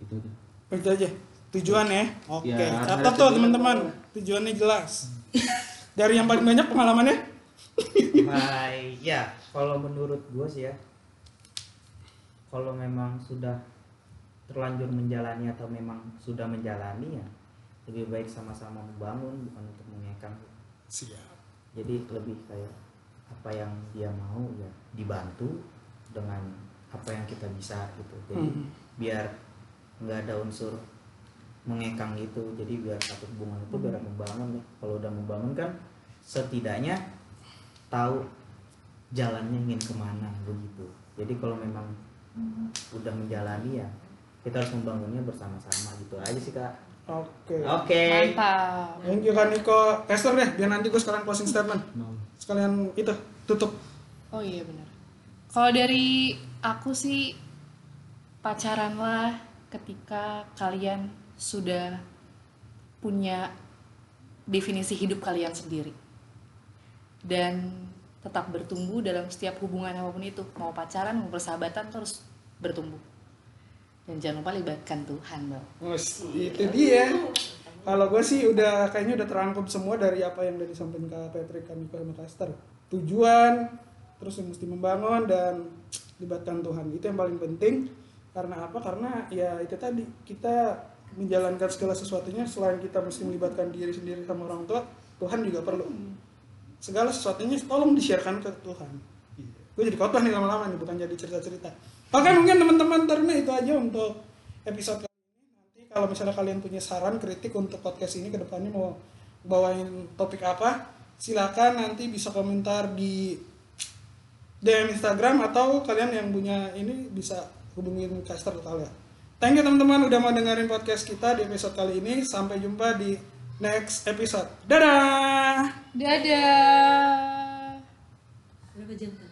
Itu aja. Itu aja tujuan ya. Oke, Ya, harus catat tuh tujuan. teman-teman. Tujuannya jelas. Dari yang paling banyak pengalamannya? Hai, ya kalau menurut gue sih ya, kalau memang sudah terlanjur menjalani atau memang sudah menjalani ya, lebih baik sama-sama membangun bukan untuk mengekang. Siap. Jadi lebih kayak apa yang dia mau ya dibantu dengan apa yang kita bisa gitu. Jadi Hmm. biar nggak ada unsur mengekang gitu. Jadi biar satu hubungan itu biar membangun ya. Kalau udah membangun kan setidaknya tahu jalannya ingin ke mana begitu. Jadi kalau memang udah menjalani ya kita harus membangunnya bersama-sama gitu aja sih kak. Oke. Oke. Mantap. Thank you kan Niko. Esther deh, biar nanti gue sekalian closing statement. Sekalian itu tutup. Oh iya benar. Kalau dari aku sih pacaranlah ketika kalian sudah punya definisi hidup kalian sendiri dan tetap bertumbuh dalam setiap hubungan apa pun itu mau pacaran mau persahabatan terus bertumbuh Dan jangan lupa libatkan Tuhan dong. Wes, itu dia. Kalau gue sih udah kayaknya udah terangkum semua dari apa yang udah disampaikan Kak Patrick Niko sama Caster. Tujuan, terus yang mesti membangun dan libatkan Tuhan. Itu yang paling penting. Karena apa? Karena ya itu tadi kita menjalankan segala sesuatunya selain kita mesti melibatkan diri sendiri sama orang tua, Tuhan juga perlu. Segala sesuatunya tolong di-sharekan ke Tuhan. Gue jadi khotbah nih lama-lama nih, bukan jadi cerita-cerita. Oke mungkin teman-teman Terna itu aja untuk episode kali ini. Nanti kalau misalnya kalian punya saran, kritik untuk podcast ini ke depannya mau bawain topik apa, silakan nanti bisa komentar di DM Instagram atau kalian yang punya ini bisa hubungin caster kalian. Thank you teman-teman udah mau dengerin podcast kita di episode kali ini. Sampai jumpa di next episode. Dadah! Dadah. Berapa jam?